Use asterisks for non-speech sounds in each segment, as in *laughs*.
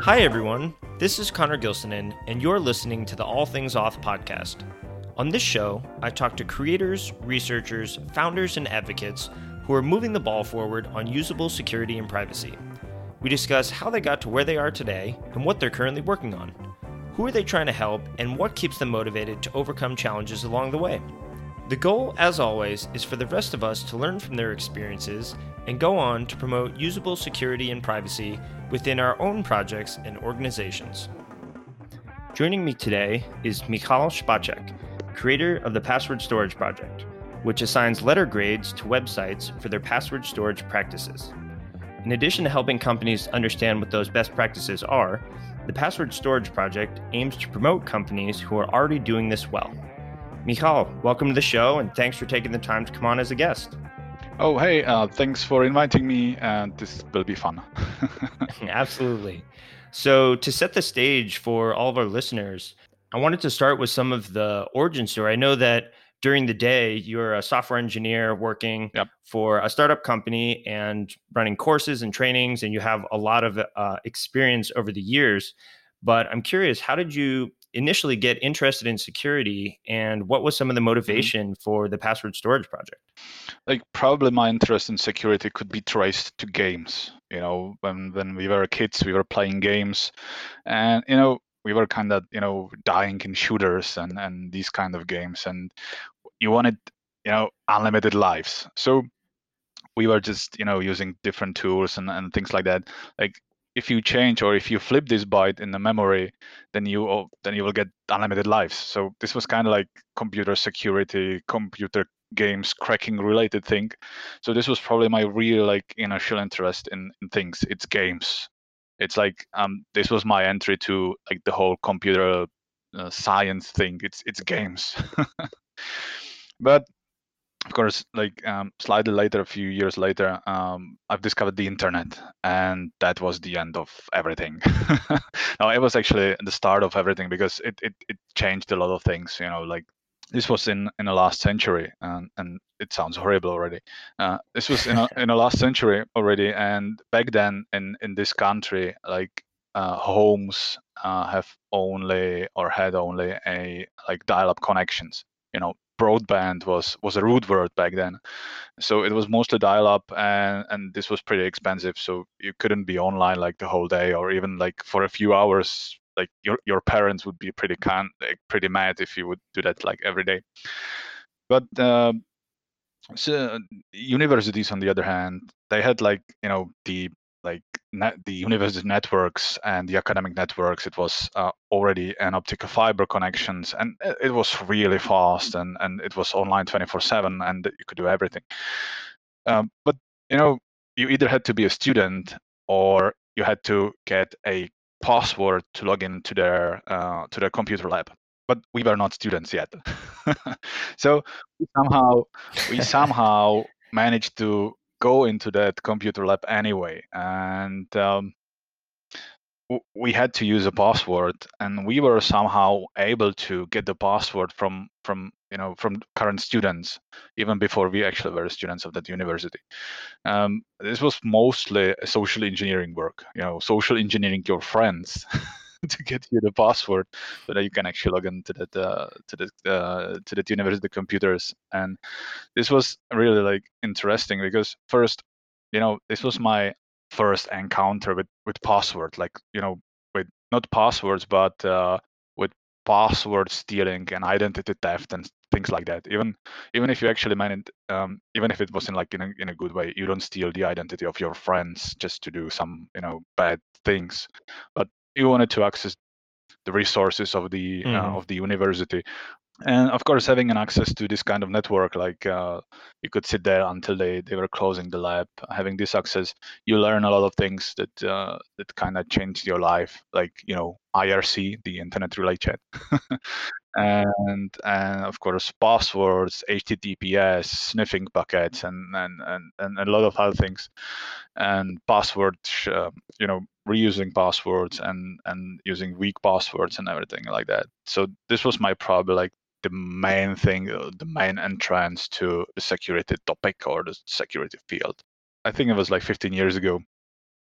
Hi, everyone. This is Conor Gilsenan, and you're listening to the All Things Auth podcast. On this show, I talk to creators, researchers, founders, and advocates who are moving the ball forward on usable security and privacy. We discuss how they got to where they are today and what they're currently working on. Who are they trying to help, and what keeps them motivated to overcome challenges along the way? The goal, as always, is for the rest of us to learn from their experiences and go on to promote usable security and privacy within our own projects and organizations. Joining me today is Michal Špaček, creator of the Password Storage Project, which assigns letter grades to websites for their password storage practices. In addition to helping companies understand what those best practices are, the Password Storage Project aims to promote companies who are already doing this well. Michal, welcome to the show and thanks for taking the time to come on as a guest. Oh, hey, uh, thanks for inviting me, and this will be fun. *laughs* *laughs* Absolutely. So, to set the stage for all of our listeners, I wanted to start with some of the origin story. I know that during the day, you're a software engineer working yep. for a startup company and running courses and trainings, and you have a lot of uh, experience over the years. But I'm curious, how did you initially get interested in security and what was some of the mm-hmm. motivation mm-hmm. for the password storage project like probably my interest in security could be traced to games you know when when we were kids we were playing games and you know we were kind of you know dying in shooters and and these kind of games and you wanted you know unlimited lives so we were just you know using different tools and, and things like that like if you change or if you flip this byte in the memory, then you then you will get unlimited lives. So this was kind of like computer security, computer games cracking related thing. So this was probably my real like initial interest in, in things. It's games. It's like um this was my entry to like the whole computer uh, science thing. It's it's games. *laughs* but of course, like um, slightly later, a few years later, um, I've discovered the internet, and that was the end of everything. *laughs* no, it was actually the start of everything because it, it, it changed a lot of things. You know, like this was in in the last century, and and it sounds horrible already. Uh, this was in a, *laughs* in the last century already, and back then in in this country, like uh, homes uh, have only or had only a like dial-up connections. You know, broadband was was a root word back then. So it was mostly dial up and and this was pretty expensive so you couldn't be online like the whole day or even like for a few hours like your your parents would be pretty can like, pretty mad if you would do that like every day. But uh, so universities on the other hand they had like you know the like the university networks and the academic networks, it was uh, already an optical fiber connections, and it was really fast, and and it was online 24/7, and you could do everything. Um, but you know, you either had to be a student or you had to get a password to log into their uh, to their computer lab. But we were not students yet, *laughs* so we somehow we *laughs* somehow managed to go into that computer lab anyway, and um, we had to use a password, and we were somehow able to get the password from from you know from current students even before we actually were students of that university. Um, this was mostly social engineering work, you know, social engineering your friends. *laughs* *laughs* to get you the password so that you can actually log into that uh, to the uh, to the university computers. And this was really like interesting because first, you know, this was my first encounter with with password, like you know, with not passwords, but uh, with password stealing and identity theft and things like that. Even even if you actually meant, um, even if it wasn't like in a in a good way, you don't steal the identity of your friends just to do some you know bad things. But you wanted to access the resources of the mm. uh, mm-hmm. of the university and of course having an access to this kind of network like uh, you could sit there until they, they were closing the lab having this access you learn a lot of things that uh, that kind of changed your life like you know irc the internet relay chat *laughs* and and of course passwords https sniffing packets and and and, and a lot of other things and password uh, you know reusing passwords and and using weak passwords and everything like that so this was my probably like the main thing, uh, the main entrance to the security topic or the security field. I think it was like 15 years ago.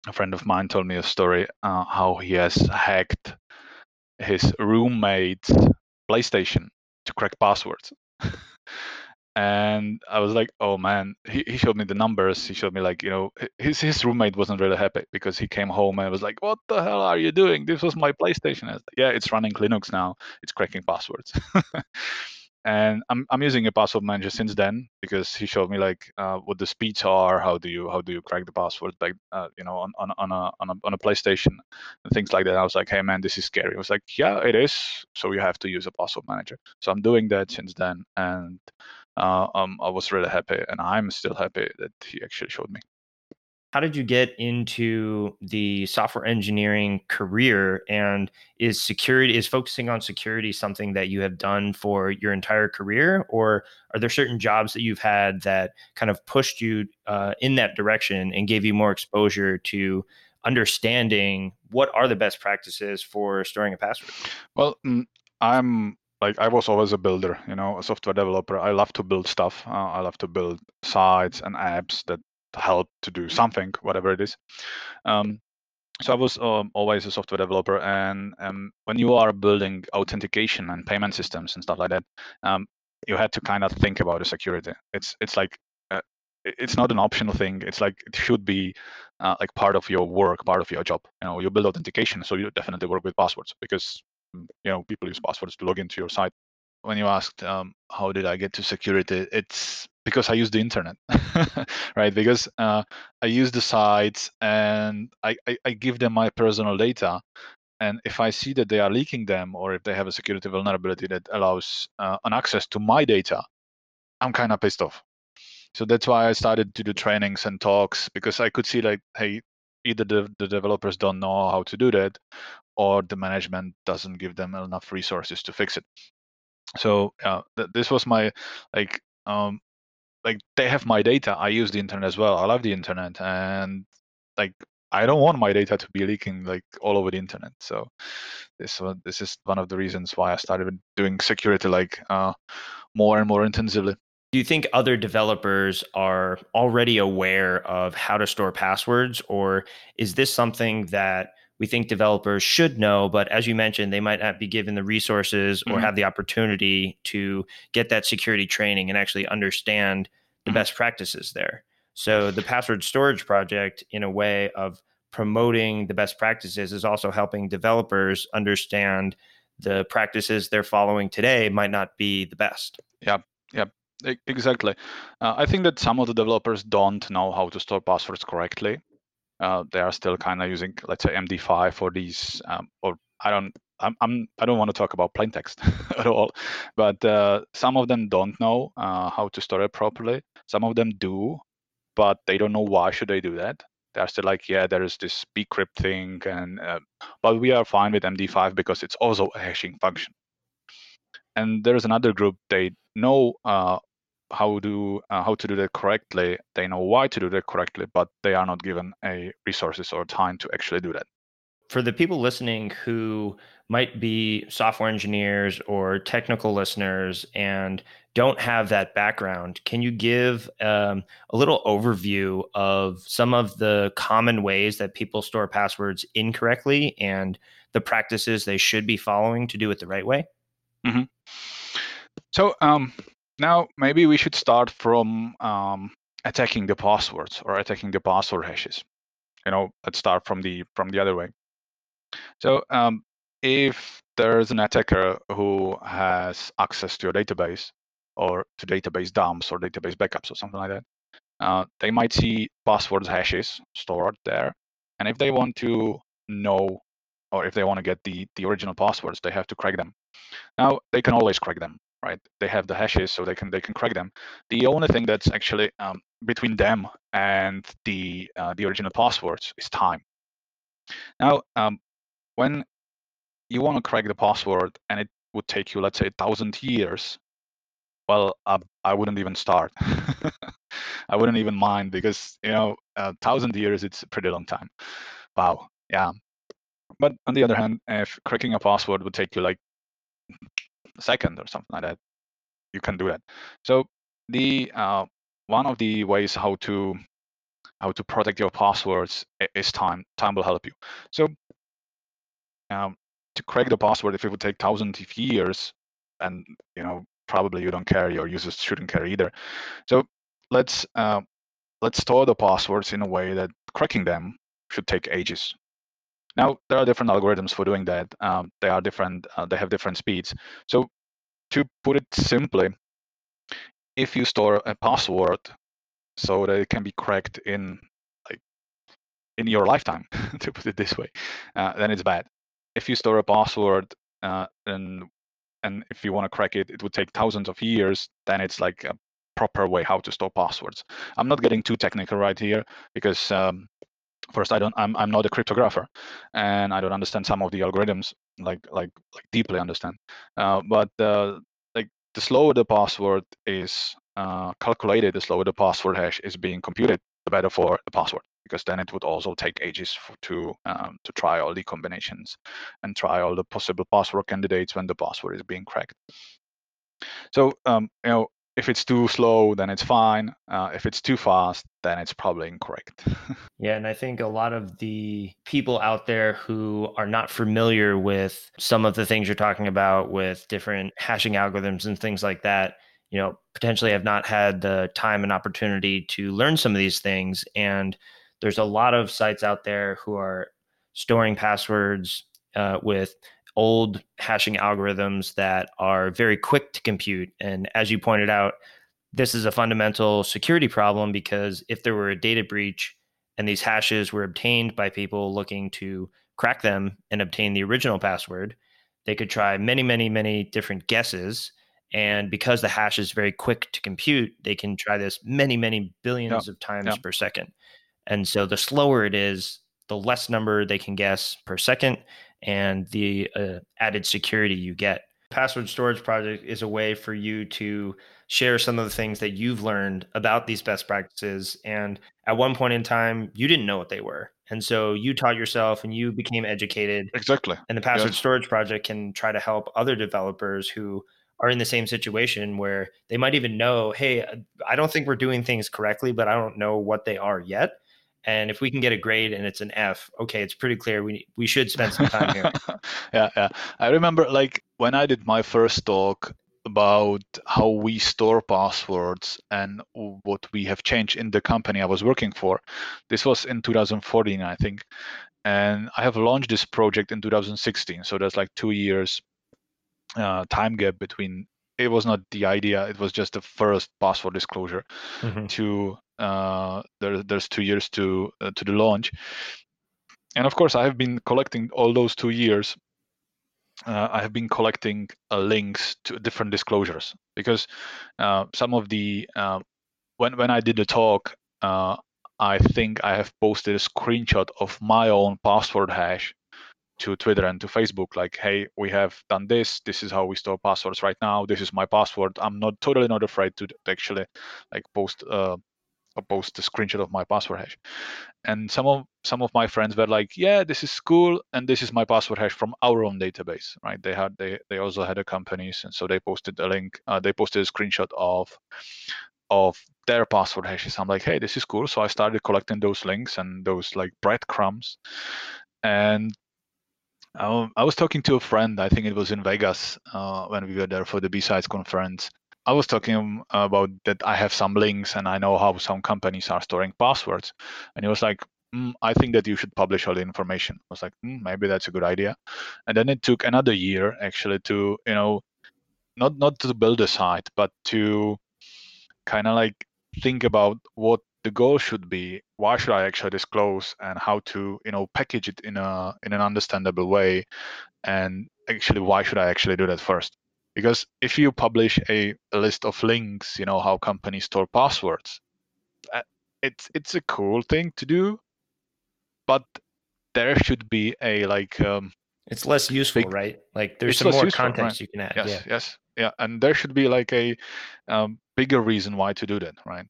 A friend of mine told me a story uh, how he has hacked his roommate's PlayStation to crack passwords. *laughs* and I was like, oh man, he, he showed me the numbers. He showed me like, you know, his his roommate wasn't really happy because he came home and was like, what the hell are you doing? This was my PlayStation. Like, yeah, it's running Linux now. It's cracking passwords. *laughs* and I'm I'm using a password manager since then because he showed me like uh, what the speeds are, how do you how do you crack the password like uh, you know on, on on a on a on a PlayStation and things like that. I was like, hey man, this is scary. I was like, yeah, it is. So you have to use a password manager. So I'm doing that since then, and uh, um, I was really happy, and I'm still happy that he actually showed me how did you get into the software engineering career and is security is focusing on security something that you have done for your entire career or are there certain jobs that you've had that kind of pushed you uh, in that direction and gave you more exposure to understanding what are the best practices for storing a password well mm, i'm like I was always a builder, you know, a software developer. I love to build stuff. Uh, I love to build sites and apps that help to do something, whatever it is. Um, so I was um, always a software developer, and um, when you are building authentication and payment systems and stuff like that, um, you had to kind of think about the security. It's it's like uh, it's not an optional thing. It's like it should be uh, like part of your work, part of your job. You know, you build authentication, so you definitely work with passwords because mm, you know people use passwords to log into your site. When you asked um, how did I get to security, it's because I use the internet, *laughs* right? Because uh, I use the sites and I, I, I, give them my personal data. And if I see that they are leaking them or if they have a security vulnerability that allows uh, an access to my data, I'm kind of pissed off. So that's why I started to do trainings and talks because I could see like, hey, either the, the developers don't know how to do that or the management doesn't give them enough resources to fix it so uh, th- this was my like um, like they have my data. I use the internet as well. I love the internet, and like I don't want my data to be leaking like all over the internet. So this one, this is one of the reasons why I started doing security like uh, more and more intensively. Do you think other developers are already aware of how to store passwords, or is this something that we think developers should know, but as you mentioned, they might not be given the resources or mm-hmm. have the opportunity to get that security training and actually understand the mm-hmm. best practices there. So the password storage project, in a way of promoting the best practices, is also helping developers understand the practices they're following today might not be the best. Yeah, yeah, exactly. Uh, I think that some of the developers don't know how to store passwords correctly uh, they are still kind of using, let's say, MD5 for these, um, or I don't, I'm, I'm, I don't want to talk about plain text *laughs* at all, but uh, some of them don't know uh, how to store it properly. Some of them do, but they don't know why should they do that. They're still like, yeah, there is this bcrypt thing, and uh, but we are fine with MD5 because it's also a hashing function. And there's another group they know uh, how do uh, how to do that correctly. They know why to do that correctly, but they are not given a resources or time to actually do that. For the people listening who might be software engineers or technical listeners and don't have that background, can you give um, a little overview of some of the common ways that people store passwords incorrectly and the practices they should be following to do it the right way? Mm-hmm. So, um, now, maybe we should start from um, attacking the passwords or attacking the password hashes. You know, let's start from the from the other way. So, um, if there's an attacker who has access to your database or to database dumps or database backups or something like that, uh, they might see passwords hashes stored there, and if they want to know or if they want to get the the original passwords, they have to crack them. Now, they can always crack them right? They have the hashes, so they can they can crack them. The only thing that's actually um, between them and the uh, the original passwords is time. Now, um, when you want to crack the password and it would take you, let's say, a thousand years, well, uh, I wouldn't even start. *laughs* I wouldn't even mind because you know, a thousand years it's a pretty long time. Wow, yeah. But on the other hand, if cracking a password would take you like a second or something like that, you can do that. So the uh, one of the ways how to how to protect your passwords is time. Time will help you. So um, to crack the password, if it would take thousands of years, and you know probably you don't care, your users shouldn't care either. So let's uh, let's store the passwords in a way that cracking them should take ages. Now there are different algorithms for doing that. Um, they are different. Uh, they have different speeds. So to put it simply, if you store a password so that it can be cracked in like in your lifetime, *laughs* to put it this way, uh, then it's bad. If you store a password uh, and and if you want to crack it, it would take thousands of years. Then it's like a proper way how to store passwords. I'm not getting too technical right here because um, first I don't I'm I'm not a cryptographer and I don't understand some of the algorithms like like like deeply understand. Uh, but uh, like the slower the password is uh, calculated, the slower the password hash is being computed, the better for the password because then it would also take ages for, to um, to try all the combinations and try all the possible password candidates when the password is being cracked. So um, you know if it's too slow, then it's fine. Uh, if it's too fast, then it's probably incorrect. *laughs* yeah, and I think a lot of the people out there who are not familiar with some of the things you're talking about with different hashing algorithms and things like that, you know, potentially have not had the time and opportunity to learn some of these things. And there's a lot of sites out there who are storing passwords uh, with old hashing algorithms that are very quick to compute. And as you pointed out, this is a fundamental security problem because if there were a data breach and these hashes were obtained by people looking to crack them and obtain the original password, they could try many, many, many different guesses. And because the hash is very quick to compute, they can try this many, many billions of times per second. And so the slower it is, the less number they can guess per second and the uh, added security you get. Password Storage Project is a way for you to share some of the things that you've learned about these best practices. And at one point in time, you didn't know what they were. And so you taught yourself and you became educated. Exactly. And the Password yes. Storage Project can try to help other developers who are in the same situation where they might even know, hey, I don't think we're doing things correctly, but I don't know what they are yet. And if we can get a grade and it's an F, okay, it's pretty clear we we should spend some time here. *laughs* yeah, yeah. I remember like when I did my first talk about how we store passwords and what we have changed in the company I was working for. This was in 2014, I think. And I have launched this project in 2016. So there's like two years uh, time gap between it was not the idea it was just the first password disclosure mm-hmm. to there, there's two years to uh, to the launch, and of course I have been collecting all those two years. Uh, I have been collecting uh, links to different disclosures because uh, some of the uh, when when I did the talk, I think I have posted a screenshot of my own password hash to Twitter and to Facebook, like, hey, we have done this. This is how we store passwords right now. This is my password. I'm not totally not afraid to actually like post uh, post a screenshot of my password hash. And some of some of my friends were like, "Yeah, this is cool, and this is my password hash from our own database." Right? They had they they also had a companies, and so they posted a link. Uh, they posted a screenshot of of their password hashes. I'm like, "Hey, this is cool." So I started collecting those links and those like breadcrumbs, and I, I was talking to a friend. I think it was in Vegas uh, when we were there for the B-Sides conference, I was talking about that I have some links and I know how some companies are storing passwords. And he was like, mm, I think that you should publish all the information. I was like, mm, maybe that's a good idea. And then it took another year actually to, you know, not not to build a site, but to kind of like think about what the goal should be. Why should I actually disclose and how to, you know, package it in a in an understandable way, and actually why should I actually do that first? Because if you publish a, a list of links you know how companies store passwords uh, it's it's a cool thing to do but there should be a like um, it's less useful big, right like there's some more useful, context right? you can add yes yeah. yes yeah and there should be like a um, bigger reason why to do that right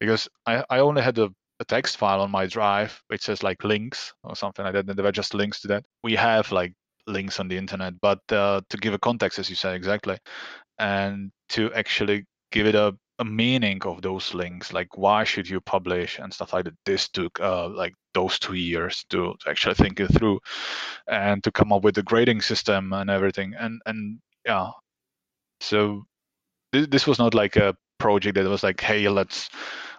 because i i only had a, a text file on my drive which says like links or something like that and there were just links to that we have like links on the internet, but uh, to give a context, as you said exactly, and to actually give it a, a meaning of those links, like why should you publish and stuff like that. This took uh, like those two years to, to actually think it through and to come up with the grading system and everything. And and yeah, so th- this was not like a project that was like, hey, let's.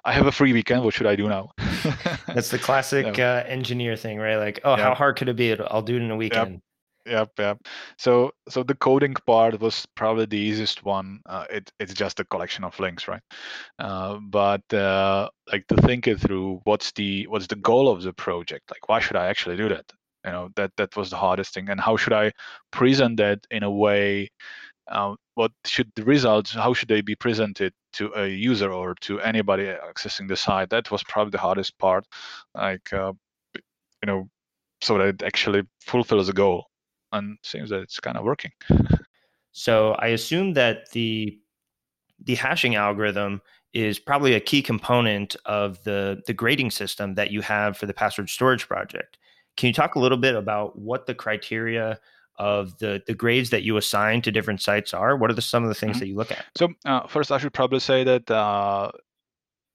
I have a free weekend. What should I do now? *laughs* That's the *laughs* classic yeah. uh, engineer thing, right? Like, oh, yeah. how hard could it be? I'll do it in a weekend. Yep, yep. So, so the coding part was probably the easiest one. Uh, it, it's just a collection of links, right? Uh, but uh, like to think it through, what's the what's the goal of the project? Like, why should I actually do that? You know, that that was the hardest thing. And how should I present that in a way uh, what should the results how should they be presented to a user or to anybody accessing the site that was probably the hardest part like uh, you know so that it actually fulfills the goal and seems that it's kind of working so i assume that the the hashing algorithm is probably a key component of the the grading system that you have for the password storage project can you talk a little bit about what the criteria of the the grades that you assign to different sites are? What are the, some of the things mm-hmm. that you look at? So uh, first, I should probably say that uh,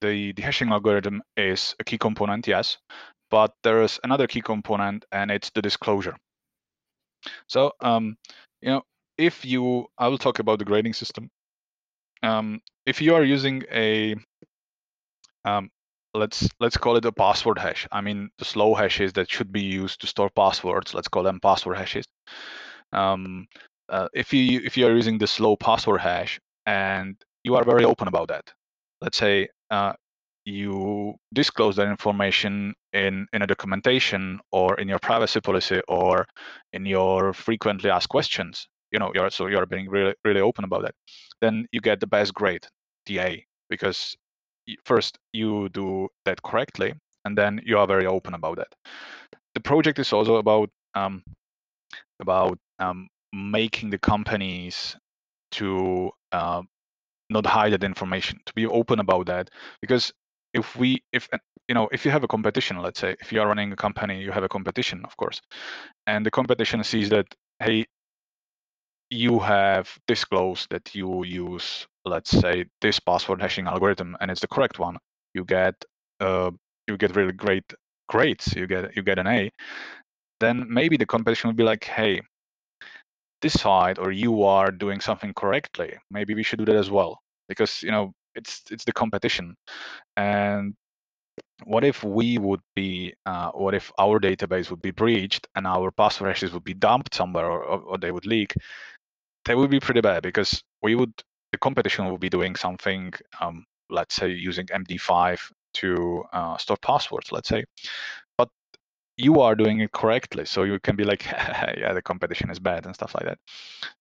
the the hashing algorithm is a key component, yes, but there is another key component, and it's the disclosure. So um, you know, if you, I will talk about the grading system. Um, if you are using a um, let's let's call it a password hash. I mean, the slow hashes that should be used to store passwords. Let's call them password hashes. Um, uh, if you if you are using the slow password hash and you are very open about that, let's say uh, you disclose that information in in a documentation or in your privacy policy or in your frequently asked questions. You know, you're so you're being really really open about that. Then you get the best grade, the A, because first you do that correctly and then you are very open about that the project is also about um, about um, making the companies to uh, not hide that information to be open about that because if we if you know if you have a competition let's say if you are running a company you have a competition of course and the competition sees that hey you have disclosed that you use let's say this password hashing algorithm and it's the correct one you get uh, you get really great grades you get you get an a then maybe the competition will be like hey this side or you are doing something correctly. Maybe we should do that as well because you know it's it's the competition and what if we would be uh, what if our database would be breached and our password hashes would be dumped somewhere or, or, they would leak that would be pretty bad because we would the competition would be doing something, um, let's say using MD5 to uh, store passwords, let's say. But you are doing it correctly, so you can be like, *laughs* yeah, the competition is bad and stuff like that.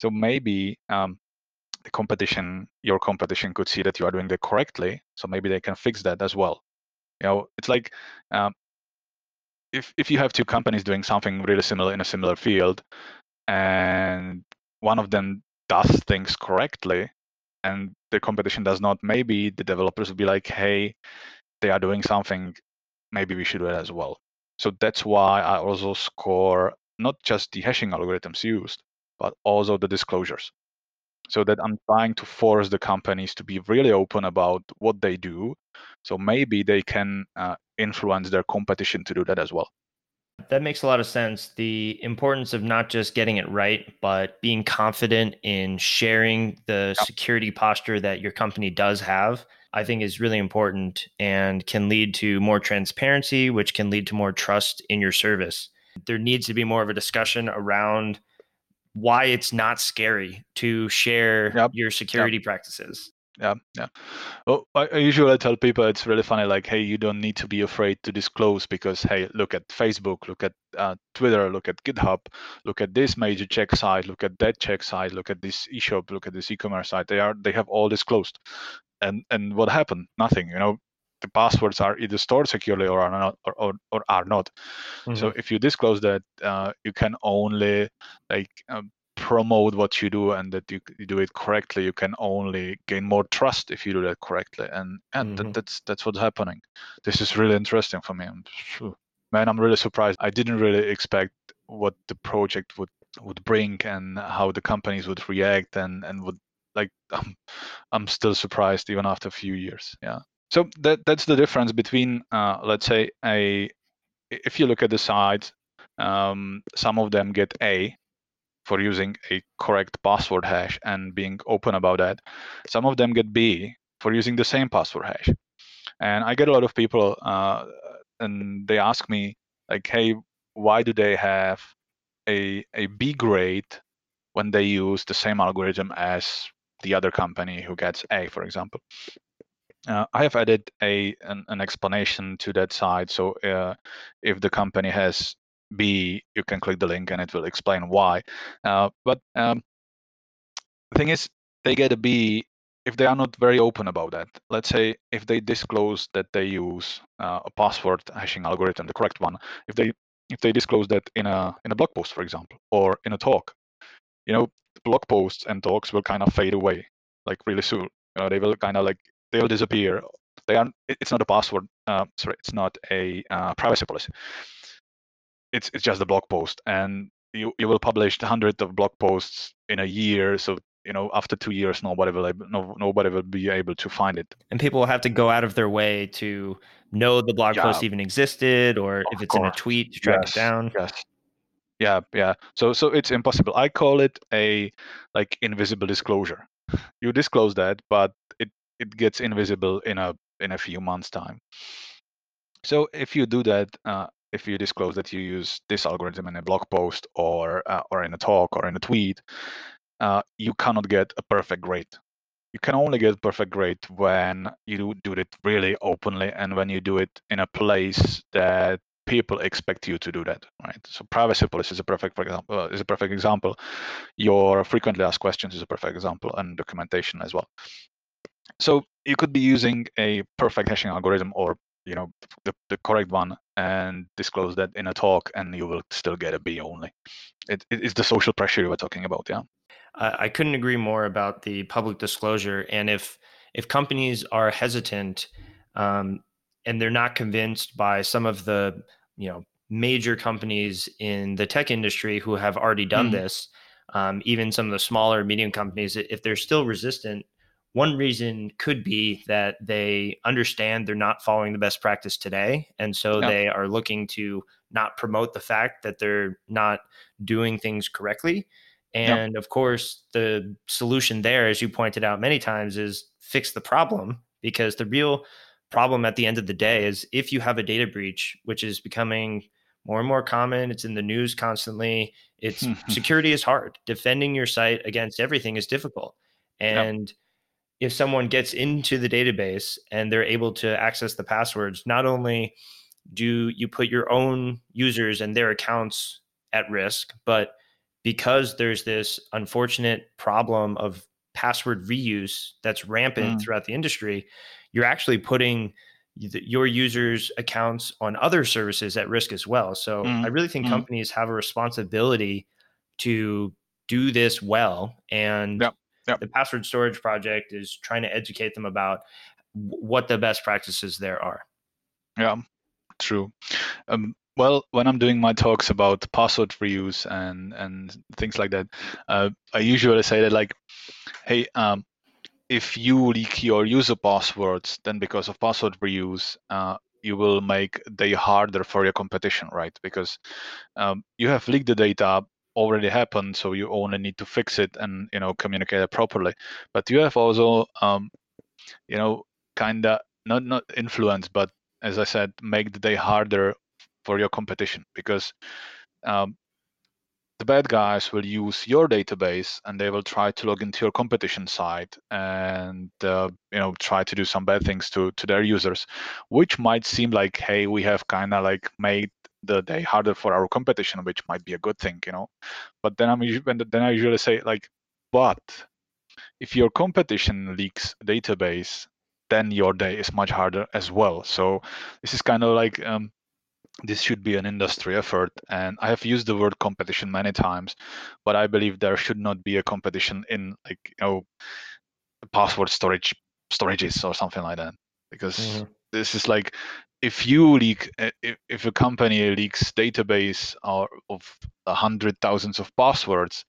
So maybe um, the competition, your competition could see that you are doing it correctly, so maybe they can fix that as well. You know, it's like um, if if you have two companies doing something really similar in a similar field, and one of them does things correctly, and the competition does not, maybe the developers will be like, hey, they are doing something, maybe we should do it as well. So that's why I also score not just the hashing algorithms used, but also the disclosures. So that I'm trying to force the companies to be really open about what they do. So maybe they can uh, influence their competition to do that as well. That makes a lot of sense. The importance of not just getting it right, but being confident in sharing the security posture that your company does have, I think is really important and can lead to more transparency, which can lead to more trust in your service. There needs to be more of a discussion around why it's not scary to share yep. your security yep. practices. Yeah yeah well I, I usually tell people it's really funny like hey you don't need to be afraid to disclose because hey look at facebook look at uh, twitter look at github look at this major Czech site look at that Czech site look at this eShop look at this e-commerce site. They are they have all disclosed. And and what happened? Nothing you know the passwords are either stored securely or are not or, or, or are not. Mm-hmm. so if you disclose that uh, you can only like um, promote what you do and that you, you, do it correctly you can only gain more trust if you do that correctly. And and mm-hmm. that, that's that's what's happening. This is really interesting for me. I'm, man i'm really surprised. I didn't really expect what the project would would bring and how the companies would react and and would like *laughs* I'm, I'm still surprised even after a few years. Yeah so that that's the difference between uh, let's say a if you look at the sites um, some of them get a for using a correct password hash and being open about that some of them get b for using the same password hash and i get a lot of people uh, and they ask me like hey why do they have a, a b grade when they use the same algorithm as the other company who gets A, for example. Uh, I have added a an, an, explanation to that side. So uh, if the company has B, you can click the link and it will explain why. Uh, but um, the thing is, they get a B if they are not very open about that. Let's say if they disclose that they use uh, a password hashing algorithm, the correct one. If they if they disclose that in a in a blog post, for example, or in a talk, you know, blog posts and talks will kind of fade away like really soon. You know, they will kind of like they will disappear. They are. It's not a password. Uh, sorry, it's not a uh, privacy policy. It's it's just a blog post, and you you will publish hundreds of blog posts in a year. So you know, after two years, nobody will no, nobody will be able to find it. And people will have to go out of their way to know the blog yeah. post even existed, or of if it's course. in a tweet to track yes. it down. Yes, yeah yeah so so it's impossible i call it a like invisible disclosure you disclose that but it gets invisible in a in a few months time so if you do that uh, if you disclose that you use this algorithm in a blog post or uh, or in a talk or in a tweet uh, you cannot get a perfect grade you can only get perfect grade when you do it really openly and when you do it in a place that people expect you to do that, right? So privacy policy is a perfect, for example, uh, is a perfect example. Your frequently asked questions is a perfect example, and documentation as well. So you could be using a perfect hashing algorithm or you know the, the correct one and disclose that in a talk, and you will still get a B only. It, it is the social pressure you were talking about, yeah. I couldn't agree more about the public disclosure, and if if companies are hesitant um, and they're not convinced by some of the you know major companies in the tech industry who have already done mm-hmm. this um, even some of the smaller medium companies if they're still resistant one reason could be that they understand they're not following the best practice today and so yeah. they are looking to not promote the fact that they're not doing things correctly and yeah. of course the solution there as you pointed out many times is fix the problem because the real problem at the end of the day is if you have a data breach, which is becoming more and more common, it's in the news constantly. It's *laughs* security is hard. Defending your site against everything is difficult. And yep. If someone gets into the database and they're able to access the passwords, not only do you put your own users and their accounts at risk, but because there's this unfortunate problem of password reuse that's rampant mm. throughout the industry, you're actually putting your users' accounts on other services at risk as well. So mm. I really think mm. companies have a responsibility to do this well. And yep. Yep. the password storage project is trying to educate them about what the best practices there are. Yeah, true. Um, well, when I'm doing my talks about password reuse and and things like that, uh, I usually say that like, hey, um, if you leak your user passwords, then because of password reuse, uh, you will make they harder for your competition, right? Because um, you have leaked the data already happened, so you only need to fix it and you know communicate it properly. But you have also, um, you know, kind of not not influence, but as I said, make the day harder for your competition because um, the bad guys will use your database and they will try to log into your competition site and uh, you know try to do some bad things to to their users which might seem like hey we have kind of like made the day harder for our competition which might be a good thing you know but then i'm then i usually say like but if your competition leaks database then your day is much harder as well so this is kind of like um, this should be an industry effort and i have used the word competition many times but i believe there should not be a competition in like you know password storage storages or something like that because mm-hmm. this is like if you leak, uh, if, if a company leaks database of a hundred thousands of passwords,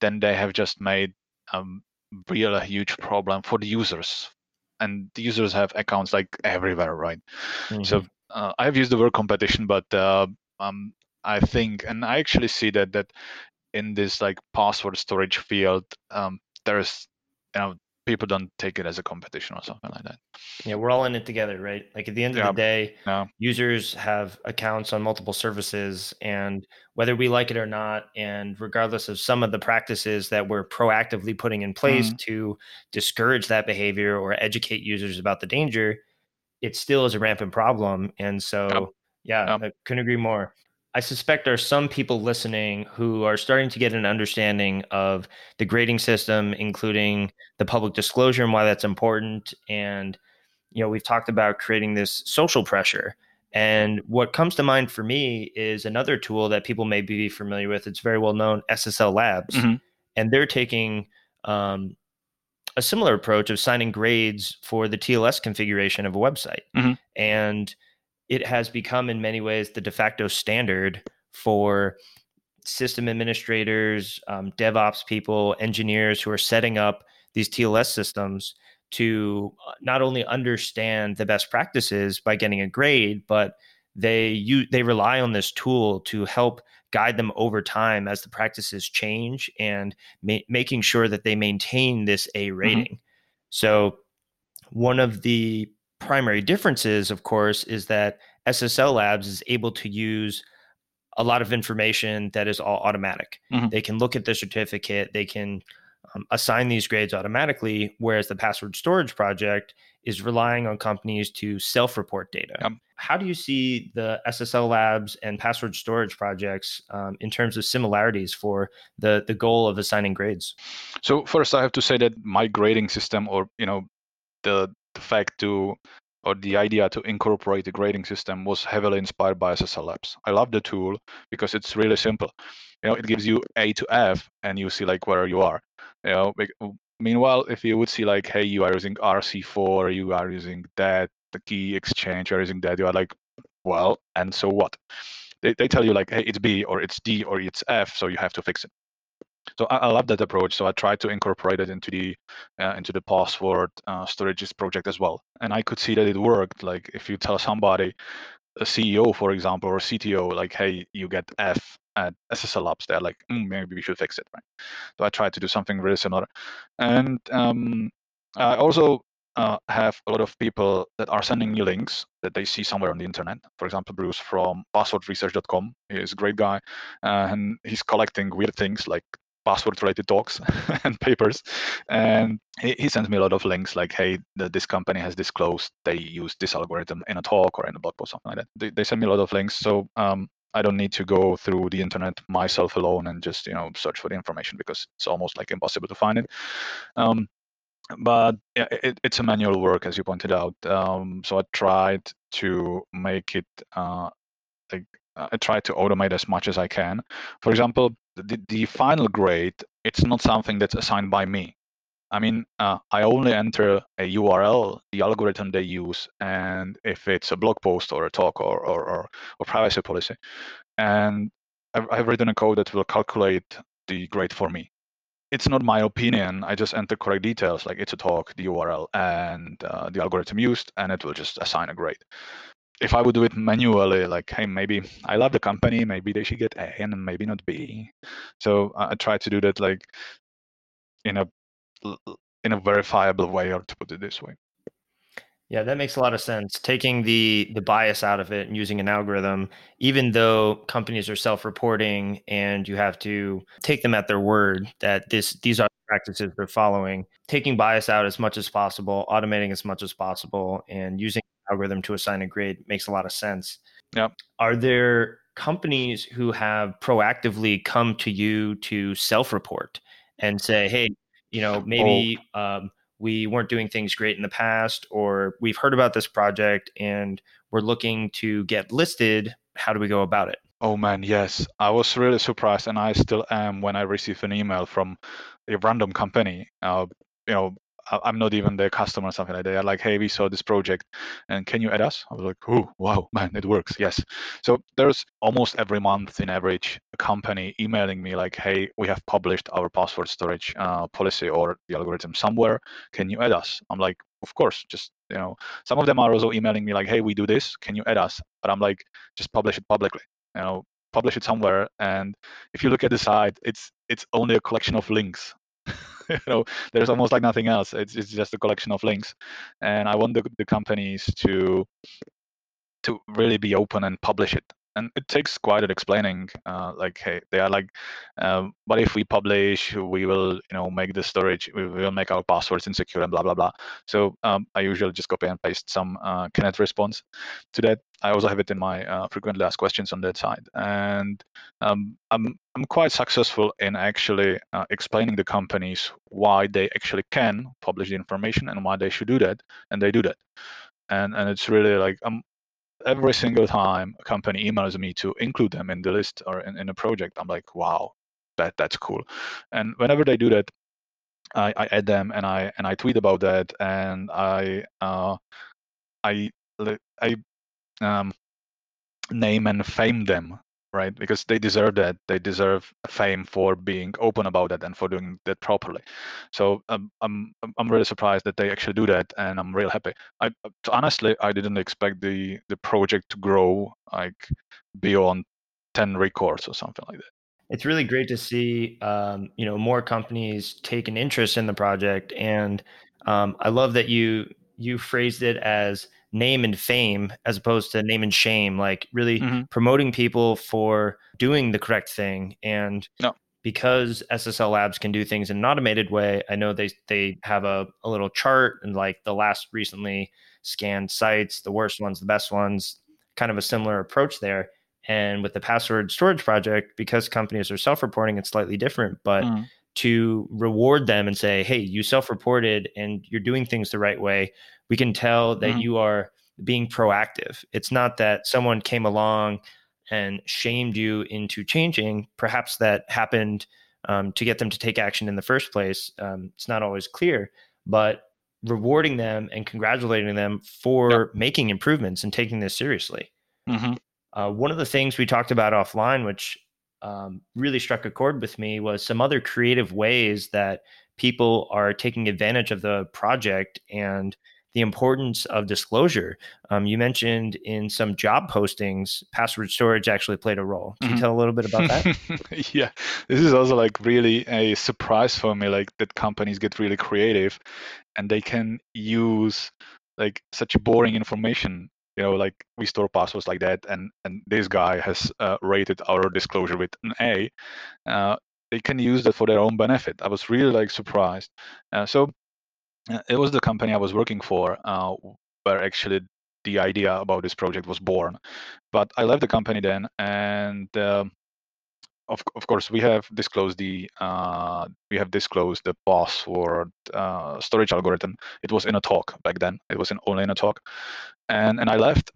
then they have just made um, real a huge problem for the users. And the users have accounts like everywhere, right? Mm-hmm. So uh, I've used the word competition, but uh, um, I think, and I actually see that that in this like password storage field, um, there's you know people don't take it as a competition or something like that. Yeah, we're all in it together, right? Like at the end of yeah. the day, yeah. users have accounts on multiple services, and whether we like it or not, and regardless of some of the practices that we're proactively putting in place mm-hmm. to discourage that behavior or educate users about the danger, it still is a rampant problem. And so, yeah, yep. I couldn't agree more. I suspect there are some people listening who are starting to get an understanding of the grading system, including the public disclosure and why that's important. And, you know, we've talked about creating this social pressure. And what comes to mind for me is another tool that people may be familiar with. It's very well known, SSL Labs. Mm-hmm. And they're taking um, a similar approach of signing grades for the TLS configuration of a website. Mm-hmm. And it has become in many ways the de facto standard for system administrators, um, DevOps people, engineers who are setting up these TLS systems to uh, not only understand the best practices by getting a grade, but they you they rely on this tool to help guide them over time as the practices change and ma- making sure that they maintain this A mm-hmm. rating. Mm-hmm. So one of the primary differences, of course, is that SSL Labs is able to use a lot of information that is all automatic. Mm-hmm. They can look at the certificate, they can um, assign these grades automatically, whereas the password storage project is relying on companies to self report data. Yep. How do you see the SSL Labs and password storage projects um, in terms of similarities for the, the goal of assigning grades? So, first, I have to say that my grading system, or you know, the the fact to or the idea to incorporate the grading system was heavily inspired by SSL Labs. I love the tool because it's really simple. You know, it gives you A to F, and you see like where you are. You know, meanwhile, if you would see like, hey, you are using RC4, you are using that, the key exchange, you are using that, you are like, well, and so what? They, they tell you like, hey, it's B or it's D or it's F, so you have to fix it so I, I, love that approach. So I tried to incorporate it into the uh, into the password uh, storages project as well, and I could see that it worked. Like if you tell somebody, a CEO for example or CTO, like, hey, you get F at SSL Labs, they're like, mm, maybe we should fix it, right? So I tried to do something really similar, and um, I also uh, have a lot of people that are sending me links that they see somewhere on the internet. For example, Bruce from passwordresearch.com. He's a great guy, uh, and he's collecting weird things like password related talks *laughs* and papers. And he, he, sends me a lot of links like hey the, this company has disclosed they use this algorithm in a talk or in a blog post something like that. They, they send me a lot of links. So um, i don't need to go through the internet myself alone and just you know search for the information because it's almost like impossible to find it. Um, but it, it's a manual work as you pointed out. Um, so i tried to make it uh, like I try to automate as much as I can. For example, the, the final grade, it's not something that's assigned by me. I mean, uh, I only enter a URL, the algorithm they use, and if it's a blog post or a talk or, or, or, or privacy policy. And I've, I've written a code that will calculate the grade for me. It's not my opinion. I just enter correct details, like it's a talk, the URL, and uh, the algorithm used, and it will just assign a grade if I would do it manually, like, hey, maybe I love the company, maybe they should get A and maybe not B. So I try to do that like in a in a verifiable way, or to put it this way. Yeah, that makes a lot of sense. Taking the the bias out of it and using an algorithm, even though companies are self-reporting and you have to take them at their word that this these are practices they're following, taking bias out as much as possible, automating as much as possible, and using algorithm to assign a grade makes a lot of sense. Yeah. Are there companies who have proactively come to you to self-report and say, "Hey, you know, maybe oh. um, we weren't doing things great in the past, or we've heard about this project and we're looking to get listed. How do we go about it?" Oh man, yes. I was really surprised, and I still am when I receive an email from a random company. Uh, you know, I'm not even their customer or something like that. They're like, hey, we saw this project, and can you add us? I was like, oh, wow, *laughs* man, it works. Yes. So there's almost every month, in average, a company emailing me like, hey, we have published our password storage uh, policy or the algorithm somewhere. Can you add us? I'm like, of course. Just you know, some of them are also emailing me like, hey, we do this. Can you add us? But I'm like, just publish it publicly. You know, publish it somewhere. And if you look at the site, it's it's only a collection of links. *laughs* you know, there's almost like nothing else. It's it's just a collection of links. And I want the, the companies to to really be open and publish it and it takes quite an explaining uh, like hey they are like um, but if we publish we will you know make the storage we will make our passwords insecure and blah blah blah. So um, i usually just copy and paste some uh, connect response to that. I also have it in my uh, frequently asked questions on that side. And um, i'm i'm quite successful in actually uh, explaining the companies why they actually can publish the information and why they should do that and they do that. And and it's really like I'm every single time a company emails me to include them in the list or in, in a project, I'm like, wow, that that's cool. And whenever they do that, I, I add them and I and I tweet about that and I uh, I I um, name and fame them right? Because they deserve that. They deserve fame for being open about that and for doing that properly. So um, I'm I'm really surprised that they actually do that, and I'm real happy. I honestly I didn't expect the the project to grow like beyond ten records or something like that. It's really great to see, um, you know, more companies take an interest in the project, and um, I love that you you phrased it as name and fame as opposed to name and shame like really mm-hmm. promoting people for doing the correct thing and no. because ssl labs can do things in an automated way i know they they have a, a little chart and like the last recently scanned sites the worst ones the best ones kind of a similar approach there and with the password storage project because companies are self-reporting it's slightly different but mm to reward them and say, hey, you self reported and you're doing things the right way, we can tell that mm-hmm. you are being proactive. It's not that someone came along and shamed you into changing. Perhaps that happened um, to get them to take action in the first place. Um, it's not always clear, but rewarding them and congratulating them for yep. making improvements and taking this seriously. Mm-hmm. Uh, one of the things we talked about offline, which um, really struck a chord with me was some other creative ways that people are taking advantage of the project and the importance of disclosure. Um, you mentioned in some job postings, password storage actually played a role. Can you mm-hmm. tell a little bit about that? *laughs* yeah, this is also like really a surprise for me, like that companies get really creative and they can use like such boring information you know like we store passwords like that and and this guy has uh, rated our disclosure with an a uh, they can use that for their own benefit. I was really like surprised. Uh, so uh, it was the company i was working for uh, where actually the idea about this project was born. But i left the company then and um, of, of course we have disclosed the uh, we have disclosed the password uh, storage algorithm. It was in a talk back then. It was in only in a talk. And and i left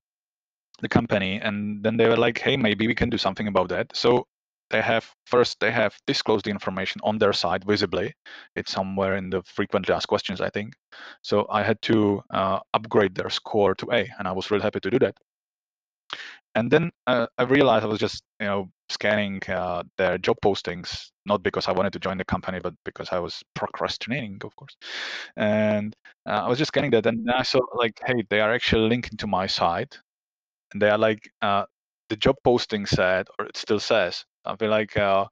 the company and then they were like hey maybe we can do something about that. So they have first they have disclosed the information on their site visibly. It's somewhere in the frequently asked questions i think. So i had to uh, upgrade their score to a and i was really happy to do that. And then uh, I realized I was just you know scanning uh, their job postings, not because I wanted to join the company, but because I was procrastinating, of course. And uh, I was just scanning that, and I saw like, hey, they are actually linking to my site, and they are like, uh, the job posting said, or it still says, something like, uh,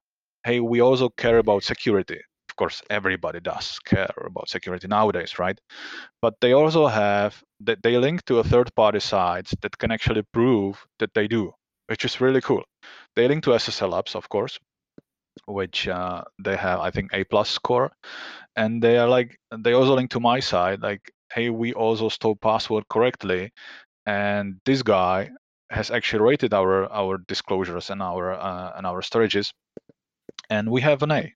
hey, we also care about security. Of course everybody does care about security nowadays right? But they also have that they link to a third party sites that can actually prove that they do which is really cool. They link to ssl labs of course which uh, they have i think a plus score. And they are like they also link to my side like hey we also store password correctly and this guy has actually rated our our disclosures and our uh, and our storages and we have an a.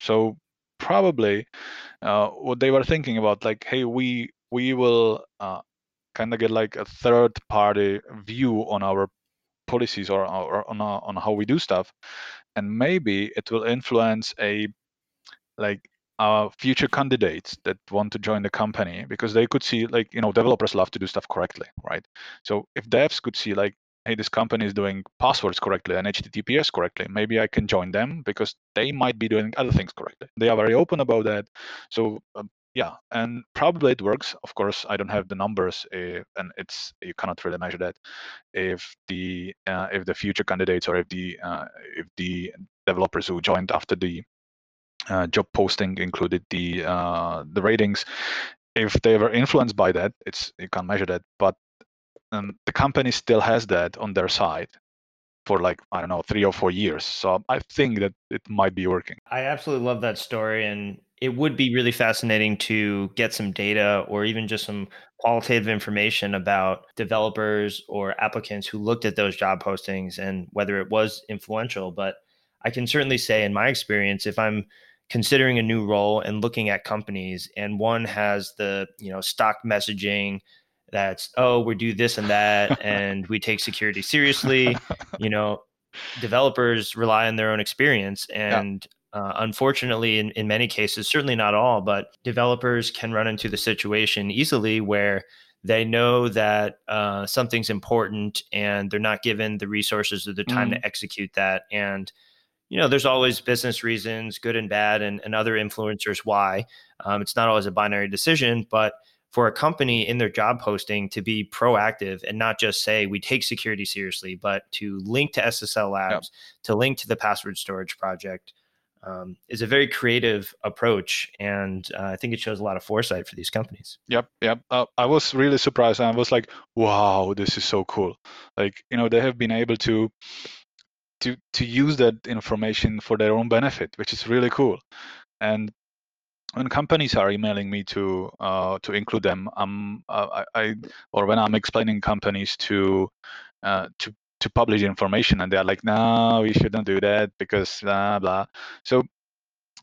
So probably uh, what they were thinking about, like, hey, we we will uh, kind of get like a third party view on our policies or, or on on how we do stuff, and maybe it will influence a like uh, future candidates that want to join the company because they could see like you know developers love to do stuff correctly right? So if devs could see like hey this company is doing passwords correctly and https correctly maybe i can join them because they might be doing other things correctly. They are very open about that. So um, yeah and probably it works of course i don't have the numbers uh, and it's you cannot really measure that if the uh, if the future candidates or if the uh, if the developers who joined after the uh, job posting included the uh, the ratings. If they were influenced by that, it's you can't measure that, but um, the company still has that on their side for like I don't know three or four years. So I think that it might be working. I absolutely love that story, and it would be really fascinating to get some data or even just some qualitative information about developers or applicants who looked at those job postings and whether it was influential. But I can certainly say, in my experience, if I'm considering a new role and looking at companies and one has the you know stock messaging that's oh we do this and that and we take security seriously *laughs* you know developers rely on their own experience and. Uh, unfortunately in, in many cases certainly not all but developers can run into the situation easily where they know that uh, something's important and they're not given the resources or the time mm. to execute that and you know, there's always business reasons, good and bad, and, and other influencers why. Um, it's not always a binary decision, but for a company in their job posting to be proactive and not just say we take security seriously, but to link to SSL Labs, yep. to link to the password storage project, um, is a very creative approach, and uh, I think it shows a lot of foresight for these companies. Yep, yep. Uh, I was really surprised. I was like, "Wow, this is so cool!" Like, you know, they have been able to to to use that information for their own benefit, which is really cool. And when companies are emailing me to uh, to include them, um, I, I, or when I'm explaining companies to uh, to to publish information, and they're like, "No, we shouldn't do that because blah blah." So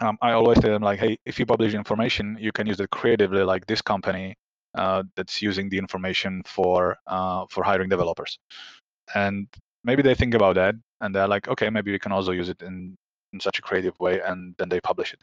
um, I always tell them like, "Hey, if you publish information, you can use it creatively, like this company uh, that's using the information for uh, for hiring developers." And maybe they think about that and they're like, okay, maybe we can also use it in in such a creative way, and then they publish it.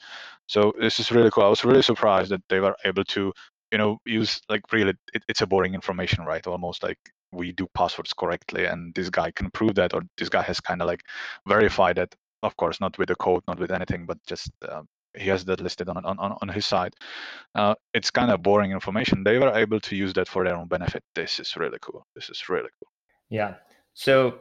So this is really cool. I was really surprised that they were able to, you know, use like really it, it's a boring information, right? Almost like we do passwords correctly, and this guy can prove that, or this guy has kind of like verified that. Of course, not with the code, not with anything, but just uh, he has that listed on on on his side. Uh, it's kind of boring information. They were able to use that for their own benefit. This is really cool. This is really cool. Yeah. So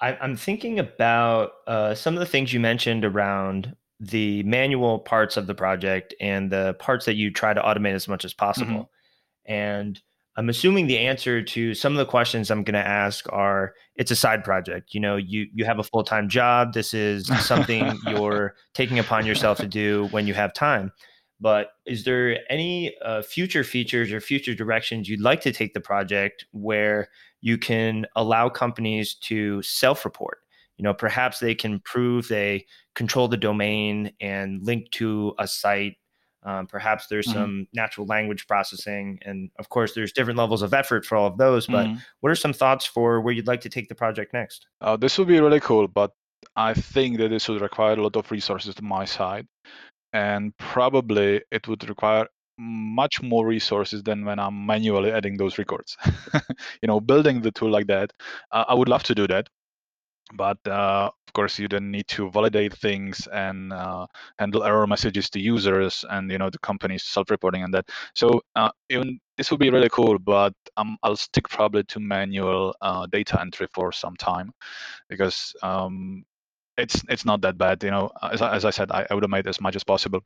I, am thinking about uh, some of the things you mentioned around the manual parts of the project and the parts that you try to automate as much as possible. Mm-hmm. And I'm assuming the answer to some of the questions I'm going to ask are it's a side project. You know, you you have a full-time job. This is something *laughs* you're taking upon yourself to do when you have time. But is there any uh, future features or future directions you'd like to take the project where you can allow companies to self-report. You know, perhaps they can prove they control the domain and link to a site. Um, perhaps there's mm-hmm. some natural language processing, and of course, there's different levels of effort for all of those. But mm-hmm. what are some thoughts for where you'd like to take the project next? Uh, this would be really cool, but I think that this would require a lot of resources to my side, and probably it would require much more resources than when I'm manually adding those records. *laughs* you know, building the tool like that, uh, I would love to do that. But uh, of course, you then need to validate things and uh, handle error messages to users, and you know the company's self-reporting and that. So uh, even this would be really cool, but um, I'll stick probably to manual uh, data entry for some time, because um, it's it's not that bad. You know, as, as I said, I automate as much as possible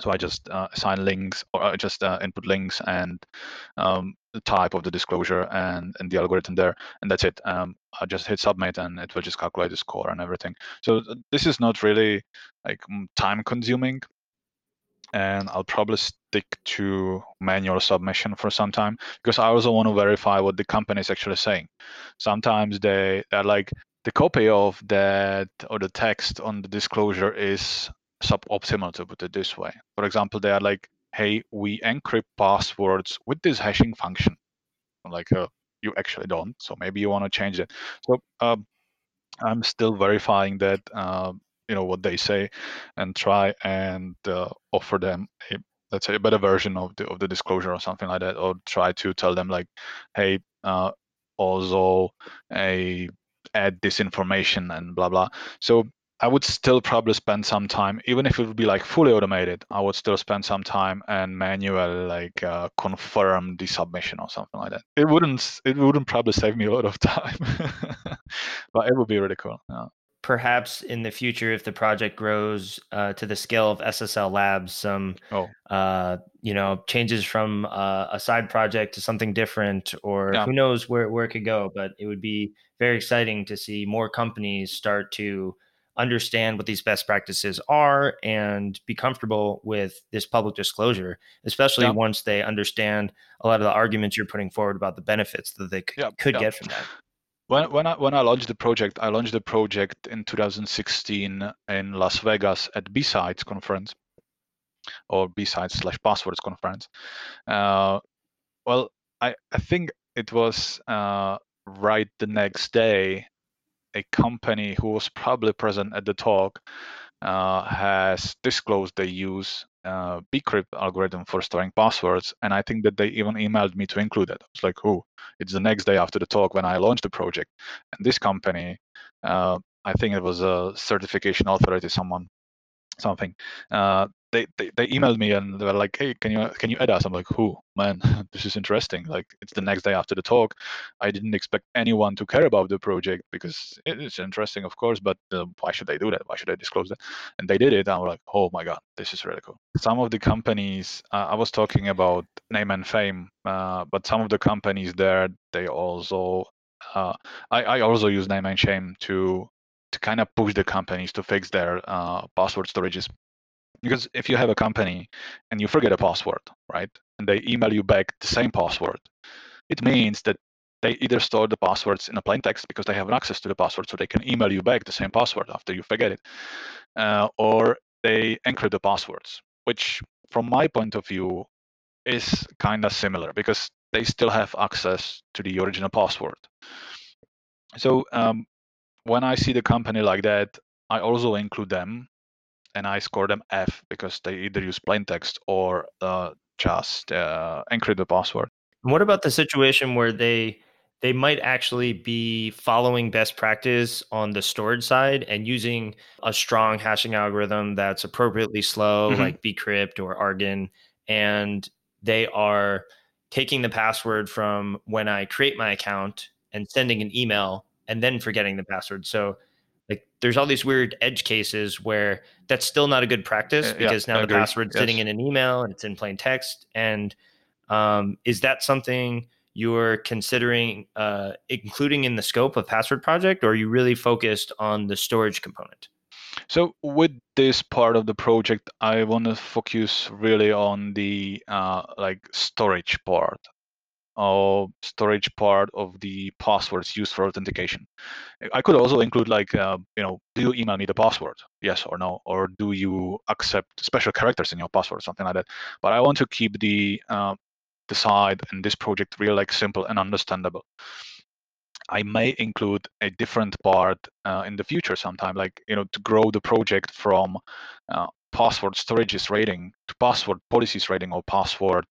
so I just uh, assign links or I just uh, input links and um, the type of the disclosure and, and the algorithm there, and that's it. Um, I just hit submit and it will just calculate the score and everything. So this is not really like time consuming, and I'll probably stick to manual submission for some time because I also want to verify what the company is actually saying. Sometimes they are like the copy of that or the text on the disclosure is suboptimal to put it this way. For example, they are like, hey, we encrypt passwords with this hashing function. like, uh, you actually don't. So maybe you want to change it. So um, I'm still verifying that uh, you know what they say and try and uh, offer them a let's say a better version of the of the disclosure or something like that or try to tell them like hey uh, also a add this information and blah blah so I would still probably spend some time, even if it would be like fully automated. I would still spend some time and manual like uh, confirm the submission or something like that. It wouldn't. It wouldn't probably save me a lot of time, *laughs* but it would be really cool. Yeah perhaps in the future, if the project grows uh, to the scale of SSL Labs, some oh. uh, you know changes from uh, a side project to something different, or yeah. who knows where where it could go. But it would be very exciting to see more companies start to understand what these best practices are and be comfortable with this public disclosure, especially yeah. once they understand a lot of the arguments you're putting forward about the benefits that they could, yeah, could get from that. When when I when I launched the project, I launched the project in 2016 in Las Vegas at B-Sides conference or B-Sides slash passwords conference. Uh, well, I I think it was uh, right the next day. A company who was probably present at the talk uh, has disclosed they use uh, bcrypt algorithm for storing passwords, and I think that they even emailed me to include it. It's like, oh, it's the next day after the talk when I launched the project, and this company, uh, I think it was a certification authority, someone, something, uh, they, they, they emailed me and they were like, "Hey, can you can you add us?" I'm like, "Who? Man, *laughs* this is interesting." Like, it's the next day after the talk. I didn't expect anyone to care about the project because it's interesting, of course. But uh, why should they do that? Why should I disclose that? And they did it. I'm like, "Oh my god, this is really cool." Some of the companies uh, I was talking about name and fame, uh, but some of the companies there they also uh, I, I also use name and shame to to kind of push the companies to fix their uh, password storages because if you have a company and you forget a password, right, and they email you back the same password, it means that they either store the passwords in a plain text because they have access to the password, so they can email you back the same password after you forget it, uh, or they encrypt the passwords, which, from my point of view, is kind of similar because they still have access to the original password. So um, when I see the company like that, I also include them and I score them F because they either use plain text or uh, just uh, encrypt the password. What about the situation where they they might actually be following best practice on the storage side and using a strong hashing algorithm that's appropriately slow, mm-hmm. like Bcrypt or Argon, and they are taking the password from when I create my account and sending an email and then forgetting the password. So like there's all these weird edge cases where that's still not a good practice because yeah, now the agree. password's yes. sitting in an email and it's in plain text. And um, is that something you're considering uh, including in the scope of password project, or are you really focused on the storage component? So with this part of the project, I want to focus really on the uh, like storage part or storage part of the passwords used for authentication. I could also include like, uh, you know, do you email me the password? Yes or no? Or do you accept special characters in your password, something like that. But I want to keep the uh, the side and this project really like simple and understandable. I may include a different part uh, in the future sometime, like you know, to grow the project from uh, password storages rating to password policies rating or password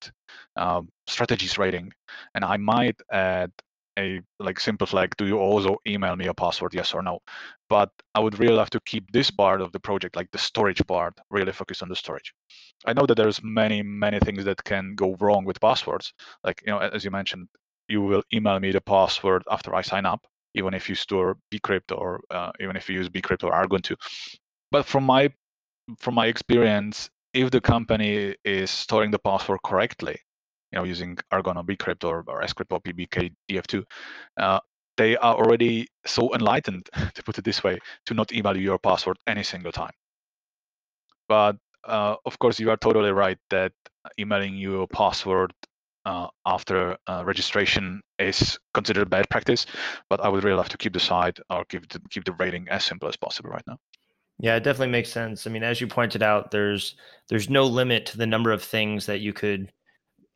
uh, strategies rating. And I might add a like simple flag, do you also email me a password, yes or no? But I would really have to keep this part of the project, like the storage part, really focus on the storage. I know that there's many, many things that can go wrong with passwords. Like, you know, as you mentioned, you will email me the password after I sign up, even if you store bcrypt or uh, even if you use bcrypt or Argon2. But from my from my experience, if the company is storing the password correctly, you know, using Argon or Bcrypt or, or Scrypt or PBK DF2, uh, they are already so enlightened, *laughs* to put it this way, to not email you your password any single time. But uh, of course, you are totally right that emailing you a password uh, after uh, registration is considered bad practice. But I would really love to keep the site or keep the, keep the rating as simple as possible right now. Yeah, it definitely makes sense. I mean, as you pointed out, there's there's no limit to the number of things that you could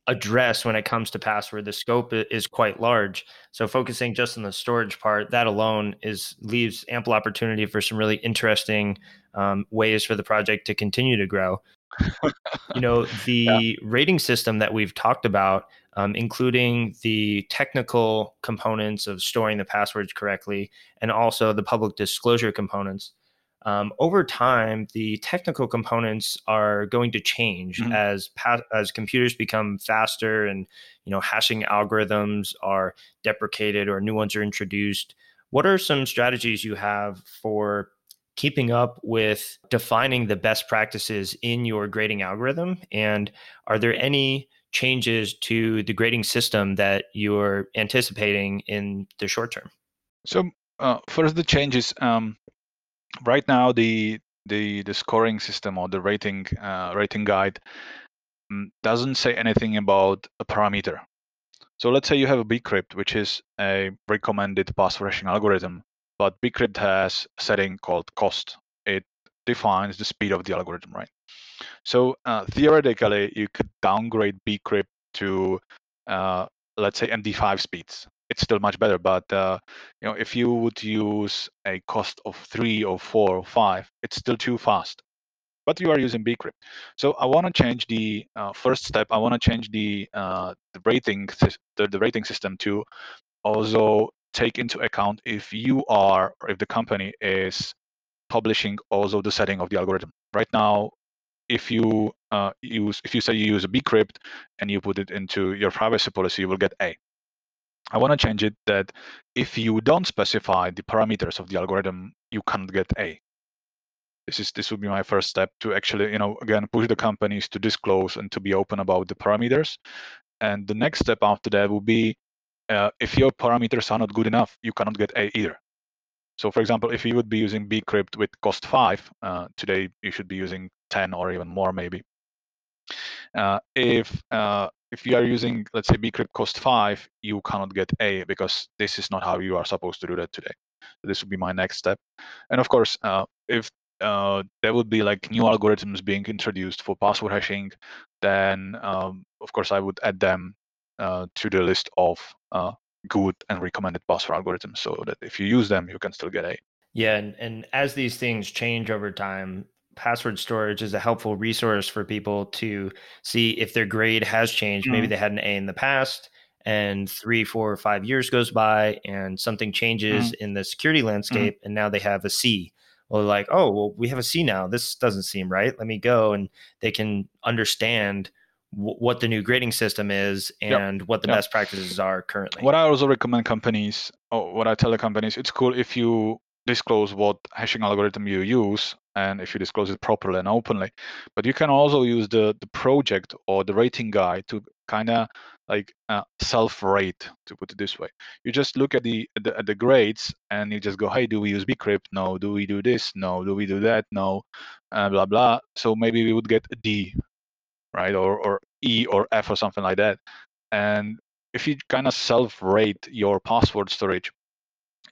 address when it comes to password. The scope is quite large. So focusing just on the storage part, that alone is leaves ample opportunity for some really interesting um, ways for the project to continue to grow. you know, *laughs* the yeah. rating system that we've talked about, um, including the technical components of storing the passwords correctly, and also the public disclosure components um, over time, the technical components are going to change mm-hmm. as pa- as computers become faster and you know hashing algorithms are deprecated or new ones are introduced. What are some strategies you have for keeping up with defining the best practices in your grading algorithm? And are there any changes to the grading system that you're anticipating in the short term? So, uh, first, the changes. Um, right now the the the scoring system or the rating uh, rating guide um, doesn't say anything about a parameter. So let's say you have a bcrypt, which is a recommended password hashing algorithm, but bcrypt has a setting called cost. It defines the speed of the algorithm, right? So uh, theoretically, you could downgrade bcrypt to uh, let's say MD5 speeds it's still much better. But uh, you know, if you would use a cost of three or four or five, it's still too fast. But you are using bcrypt. So I want to change the uh, first step. I want to change the uh, the rating the, the rating system to also take into account if you are or if the company is publishing also the setting of the algorithm. Right now, if you uh, use if you say you use a bcrypt and you put it into your privacy policy, you will get A. I want to change it that if you don't specify the parameters of the algorithm, you can't get A. This is this would be my first step to actually, you know, again push the companies to disclose and to be open about the parameters. And the next step after that will be uh, if your parameters are not good enough, you cannot get A either. So, for example, if you would be using bcrypt with cost five, uh, today you should be using 10 or even more maybe. Uh, if uh, if you are using, let's say, bcrypt cost five, you cannot get A because this is not how you are supposed to do that today. So this would be my next step. And of course, uh, if uh, there would be like new algorithms being introduced for password hashing, then um, of course I would add them uh, to the list of uh, good and recommended password algorithms so that if you use them, you can still get A. Yeah, and, and as these things change over time, password storage is a helpful resource for people to see if their grade has changed. Mm-hmm. Maybe they had an A in the past and three, four, or five years goes by and something changes mm-hmm. in the security mm-hmm. landscape mm-hmm. and now they have a C. Well, like, oh, well, we have a C now. This doesn't seem right. Let me go. And they can understand w- what the new grading system is and yep. what the yep. best practices are currently. What I also recommend companies, or what I tell the companies, it's cool if you disclose what hashing algorithm you use and if you disclose it properly and openly. But you can also use the, the project or the rating guide to kind of like uh, self-rate, to put it this way. You just look at the, the, at the grades and you just go, hey, do we use bcrypt? No. Do we do this? No. Do we do that? No. Uh, blah blah. So maybe we would get a D, right, or or E or F or something like that. And if you kind of self-rate your password storage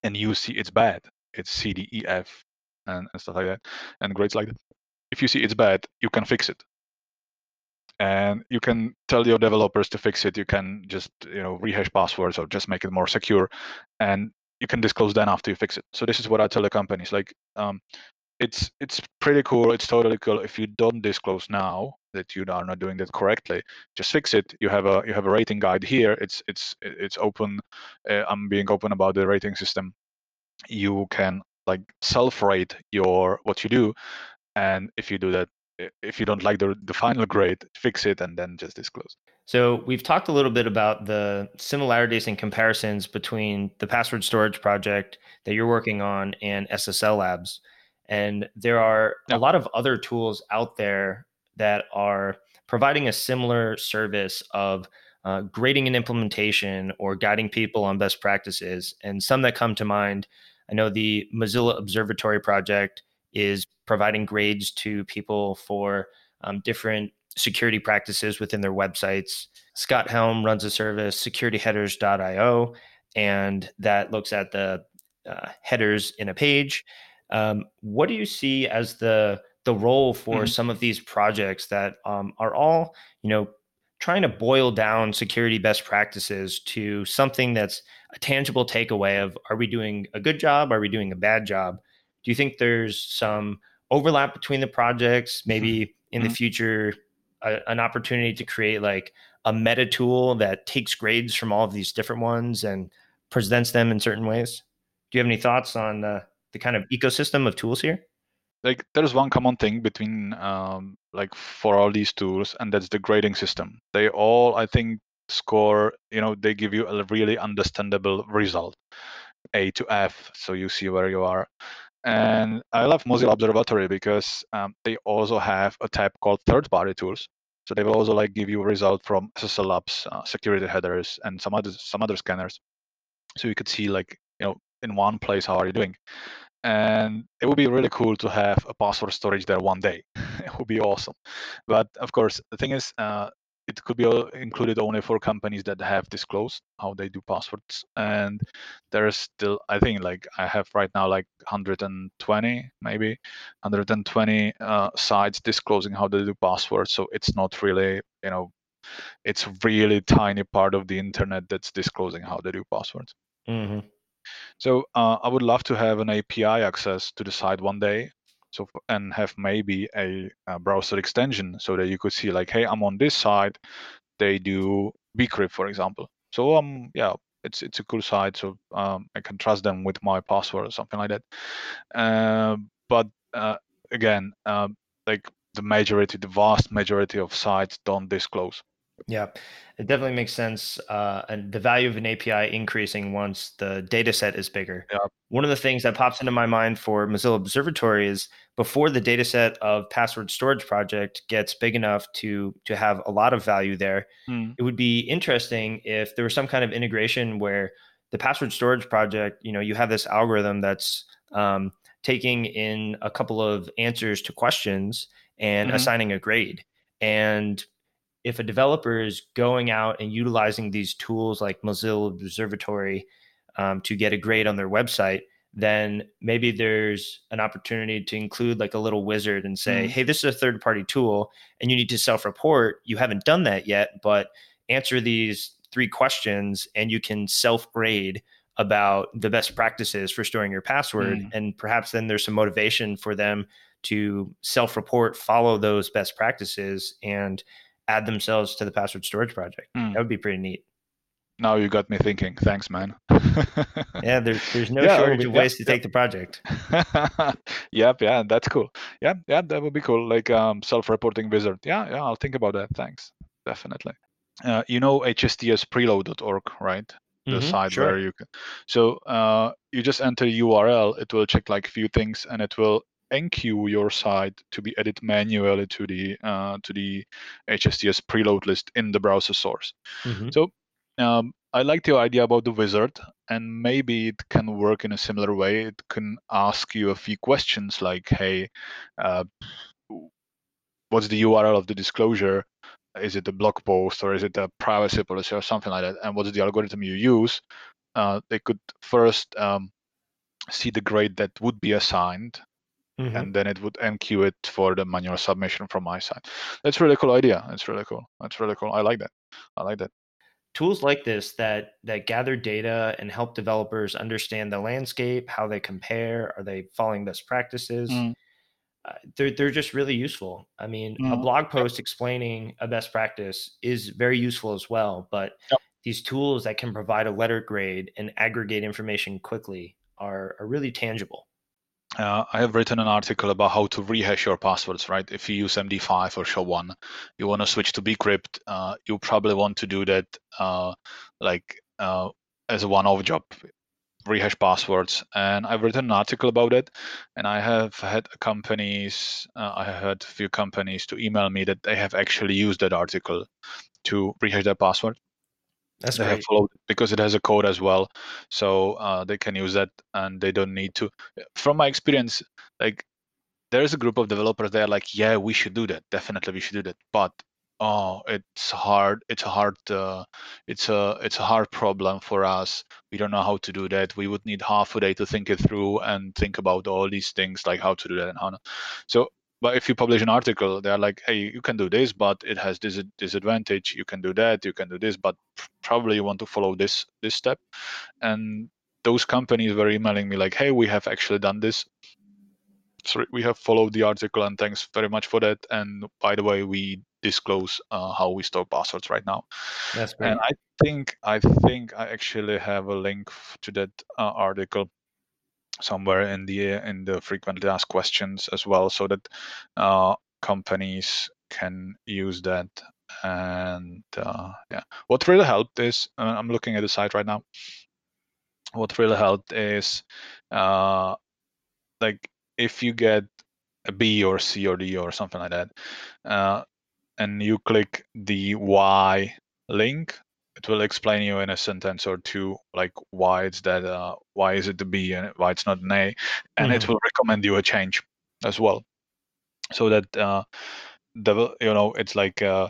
and you see it's bad, it's C, D, E, F, and, and stuff like that, and grades like that. If you see it's bad, you can fix it. And you can tell your developers to fix it. You can just you know rehash passwords or just make it more secure, and you can disclose then after you fix it. So this is what I tell the companies. Like, um, it's it's pretty cool. It's totally cool. If you don't disclose now that you are not doing that correctly, just fix it. You have a you have a rating guide here. It's it's it's open. Uh, I'm being open about the rating system. You can like self-rate your what you do, and if you do that, if you don't like the the final grade, fix it and then just disclose. So we've talked a little bit about the similarities and comparisons between the password storage project that you're working on and SSL Labs. And there are a lot of other tools out there that are providing a similar service of uh, grading and implementation or guiding people on best practices. And some that come to mind I know the Mozilla Observatory Project is providing grades to people for um, different security practices within their websites. Scott Helme runs a service, securityheaders.io, and that looks at the uh, headers in a page. Um, what do you see as the the role for mm-hmm. some of these projects that um, are all you know trying to boil down security best practices to something that's a tangible takeaway of are we doing a good job? Are we doing a bad job? Do you think there's some overlap between the projects? Maybe mm-hmm. in the mm-hmm. future, a, an opportunity to create like a meta tool that takes grades from all of these different ones and presents them in certain ways. Do you have any thoughts on uh, the kind of ecosystem of tools here? Like there's one common thing between um, like for all these tools, and that's the grading system. They all, I think, score. You know, they give you a really understandable result, A to F, so you see where you are. And I love Mozilla Observatory because um, they also have a tab called third-party tools, so they will also like give you a result from SSL Labs, uh, security headers, and some other some other scanners. So you could see like you know in one place how are you doing. And it would be really cool to have a password storage there one day. *laughs* it would be awesome. But of course, the thing is, uh, it could be included only for companies that have disclosed how they do passwords and there's still i think like i have right now like 120 maybe 120 uh, sites disclosing how they do passwords so it's not really you know it's really tiny part of the internet that's disclosing how they do passwords mm-hmm. So uh, i would love to have an api access to the site one day so and have maybe a, a, browser extension so that you could see like, hey, I'm on this site. They do bcrypt, for example. So um, yeah, it's it's a cool site. So um, I can trust them with my password or something like that. Uh, but uh, again, uh, like the majority, the vast majority of sites don't disclose. Yeah, it definitely makes sense. Uh, and the value of an API increasing once the data set is bigger. Yeah. One of the things that pops into my mind for Mozilla Observatory is before the data set of password storage project gets big enough to to have a lot of value there, mm. it would be interesting if there was some kind of integration where the password storage project, you know, you have this algorithm that's um, taking in a couple of answers to questions and mm-hmm. assigning a grade. And if a developer is going out and utilizing these tools like Mozilla Observatory um, to get a grade on their website, then maybe there's an opportunity to include like a little wizard and say, mm. hey, this is a third party tool and you need to self report. You haven't done that yet, but answer these three questions and you can self grade about the best practices for storing your password. Mm. And perhaps then there's some motivation for them to self report, follow those best practices, and add themselves to the password storage project. Mm. That would be pretty neat. Now you got me thinking. Thanks, man. *laughs* yeah, there's there's no *laughs* yeah, shortage of ways to take the project. *laughs* yep, yeah, that's cool. Yeah, yeah, that would be cool. Like um, self-reporting wizard. Yeah, yeah, I'll think about that. Thanks, definitely. Uh, you know hstspreload.org, right? The mm-hmm, site sure. where you can. So uh, you just enter URL. It will check like a few things, and it will enqueue your site to be added manually to the uh, to the HSTS preload list in the browser source. Mm-hmm. So um, I like the idea about the wizard, and maybe it can work in a similar way. It can ask you a few questions like, "Hey, uh, what's the URL of the disclosure? Is it a blog post or is it a privacy policy or something like that? And what's the algorithm you use?" Uh, they could first um, see the grade that would be assigned Mm-hmm. and then it would enqueue it for the manual submission from my side. That's really cool idea. That's really cool. That's really cool. I like that. I like that. Tools like this that that gather data and help developers understand the landscape, how they compare, are they following best practices? Mm. Uh, they're they're just really useful. I mean, mm. a blog post explaining a best practice is very useful as well. But yep. these tools that can provide a letter grade and aggregate information quickly are, are really tangible uh, I have written an article about how to rehash your passwords, right? If you use MD5 or SHA-1, you want to switch to bcrypt, uh, you probably want to do that uh, like uh, as a one-off job, rehash passwords. And I've written an article about it, and I have had companies, uh, I have had a few companies to email me that they have actually used that article to rehash their password. That's they great. have followed because it has a code as well, so uh, they can use that and they don't need to. From my experience, like there is a group of developers there, like yeah, we should do that. Definitely, we should do that. But oh, it's hard. It's a hard. Uh, it's a it's a hard problem for us. We don't know how to do that. We would need half a day to think it through and think about all these things, like how to do that and how not. So but if you publish an article, they're like, hey, you can do this, but it has this disadvantage. You can do that, you can do this, but probably you want to follow this this step. And those companies were emailing me like, hey, we have actually done this. Sorry, we have followed the article, and thanks very much for that. And by the way, we disclose uh, how we store passwords right now. That's great. And I think I think I actually have a link to that uh, article somewhere in the in the frequently asked questions as well, so that uh, companies can use that. And uh, yeah, what really helped is uh, I'm looking at the site right now. What really helped is uh, like if you get a B or C or D or something like that, uh, and you click the Y link, it will explain you in a sentence or two like why it's that uh, why is it the b and why it's not an a and mm-hmm. it will recommend you a change as well so that uh, the you know it's like uh,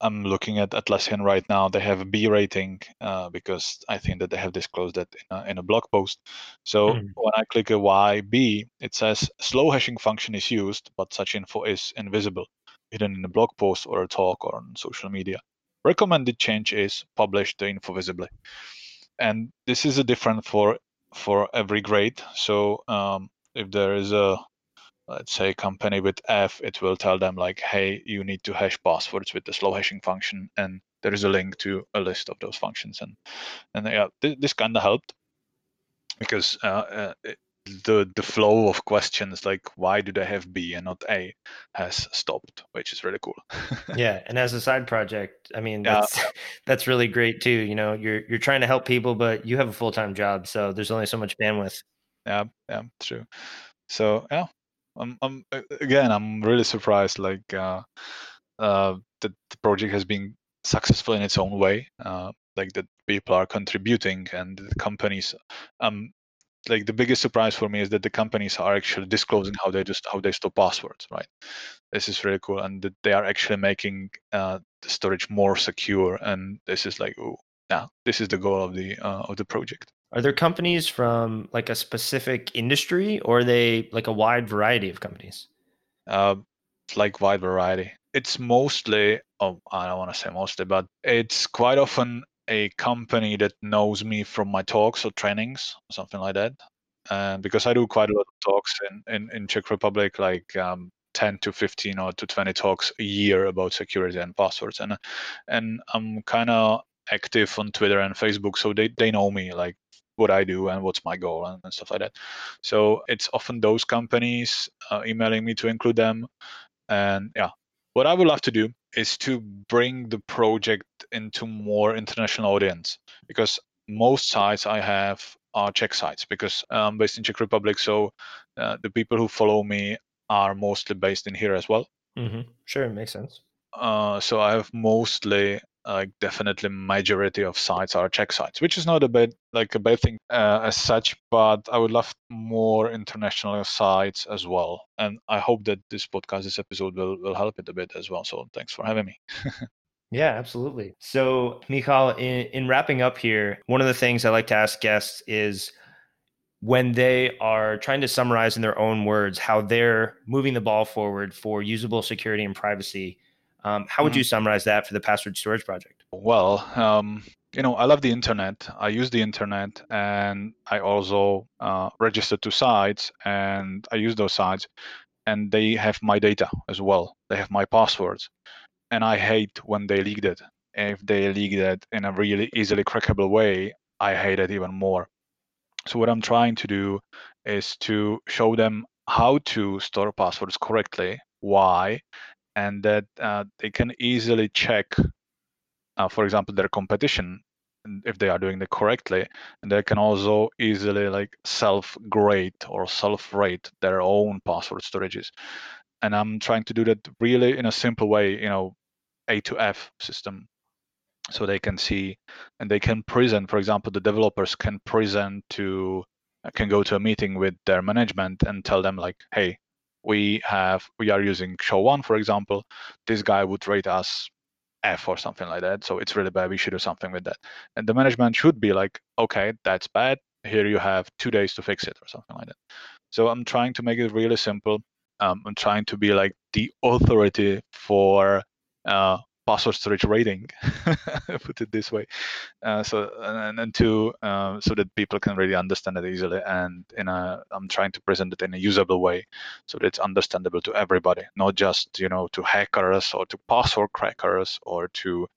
i'm looking at atlassian right now they have a b rating uh, because i think that they have disclosed that in a, in a blog post so mm-hmm. when i click a y b it says slow hashing function is used but such info is invisible hidden in a blog post or a talk or on social media recommended change is publish the info visibly. And this is a different for for every grade. So um, if there is a let's say company with F, it will tell them like, hey, you need to hash passwords with the slow hashing function, and there is a link to a list of those functions. And and yeah, th- this kind of helped because uh, uh, the the flow of questions like why do they have B and not A has stopped, which is really cool. *laughs* yeah, and as a side project, I mean that's yeah. *laughs* that's really great too. You know, you're you're trying to help people, but you have a full time job, so there's only so much bandwidth. Yeah, yeah, true. So yeah, I'm, I'm again, I'm really surprised. Like uh, uh, that the project has been successful in its own way. Uh, like that people are contributing and the companies um like the biggest surprise for me is that the companies are actually disclosing how they just how they store passwords right? This is really cool and that they are actually making uh, the storage more secure and this is like oh yeah this is the goal of the uh, of the project. Are there companies from like a specific industry or are they like a wide variety of companies? Uh, like wide variety. It's mostly oh i don't want to say mostly but it's quite often a company that knows me from my talks or trainings, something like that. And because I do quite a lot of talks in, in, in Czech Republic, like um, 10 to 15 or to 20 talks a year about security and passwords. And and I'm kind of active on Twitter and Facebook, so they, they know me, like what I do and what's my goal and, and stuff like that. So it's often those companies uh, emailing me to include them. And yeah, what I would love to do is to bring the project into more international audience because most sites I have are Czech sites because I'm based in Czech Republic. So uh, the people who follow me are mostly based in here as well. Mm-hmm. Sure, makes sense. Uh, so I have mostly like definitely majority of sites are Czech sites, which is not a bad like a bad thing uh, as such. But I would love more international sites as well, and I hope that this podcast, this episode, will will help it a bit as well. So thanks for having me. *laughs* Yeah, absolutely. So, Michal, in, in wrapping up here, one of the things I like to ask guests is when they are trying to summarize in their own words how they're moving the ball forward for usable security and privacy um, how would mm-hmm. you summarize that for the password storage project? Well, um, you know, I love the internet. I use the internet, and I also uh, register to sites, and I use those sites, and they have my data as well. They have my passwords, and I hate when they leak it. If they leak it in a really easily crackable way, I hate it even more. So what I'm trying to do is to show them how to store passwords correctly, why, and that uh, they can easily check, uh, for example, their competition if they are doing it correctly, and they can also easily like self-grade or self-rate their own password storages. And I'm trying to do that really in a simple way, you know, A to F system so they can see and they can present for example the developers can present to can go to a meeting with their management and tell them like hey we have we are using SHA-1 for example this guy would rate us f or something like that. So it's really bad. We should do something with that. And the management should be like okay that's bad. Here you have two days to fix it or something like that. So i'm trying to make it really simple. Um, I'm trying to be like the authority for uh, password storage rating, *laughs* put it this way. Uh, so and, and two, uh, so that people can really understand it easily, and in a, I'm trying to present it in a usable way, so that it's understandable to everybody, not just you know to hackers or to password crackers or to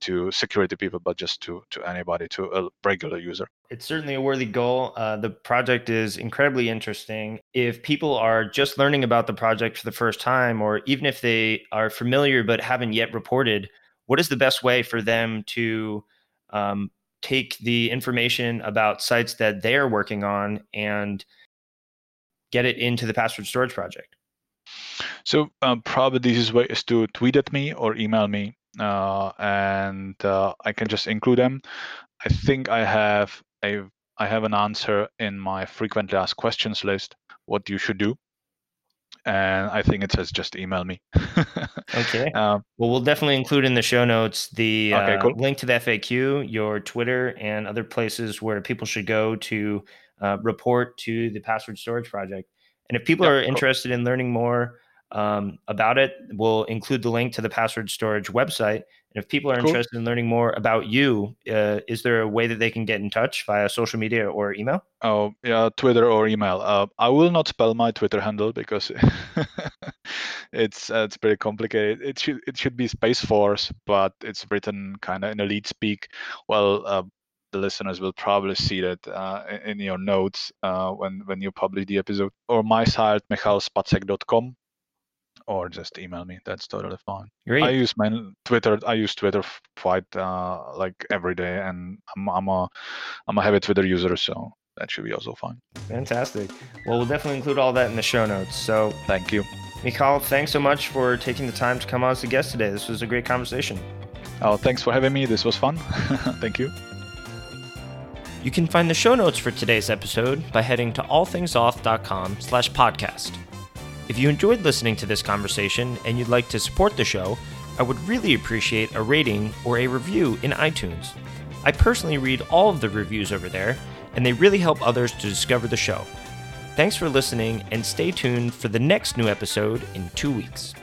to security people, but just to to anybody, to a regular user. It's certainly a worthy goal. Uh, the project is incredibly interesting. If people are just learning about the project for the first time, or even if they are familiar but haven't yet reported, what is the best way for them to um, take the information about sites that they're working on and get it into the password storage project? So um, probably the easiest way is to tweet at me or email me and uh, I can just include them. I think I have a I have an answer in my frequently asked questions list. What you should do, and I think it says just email me. *laughs* okay. Um, well, we'll definitely include in the show notes the okay, uh, cool. link to the FAQ, your Twitter, and other places where people should go to uh, report to the password storage project. And if people are interested cool. in learning more um, about it. We'll include the link to the password storage website. And if people are cool. interested in learning more about you, uh, is there a way that they can get in touch via social media or email? Oh, yeah, Twitter or email. Uh, I will not spell my Twitter handle because *laughs* it's uh, it's pretty complicated. It should it should be Space Force, but it's written kind of in elite speak. Well, uh, the listeners will probably see that uh, in your notes uh, when when you publish the episode. Or my site, michalspacek.com or just email me. That's totally fine. Great. I use my Twitter. I use Twitter quite uh, like every day, and I'm I'm a I'm a heavy Twitter user, so that should be also fine. Fantastic. Well, we'll definitely include all that in the show notes. So thank you, Michal. Thanks so much for taking the time to come on as a guest today. This was a great conversation. Oh, thanks for having me. This was fun. *laughs* thank you. You can find the show notes for today's episode by heading to allthingsauth.com slash podcast. If you enjoyed listening to this conversation and you'd like to support the show, I would really appreciate a rating or a review in iTunes. I personally read all of the reviews over there, and they really help others to discover the show. Thanks for listening, and stay tuned for the next new episode in two weeks.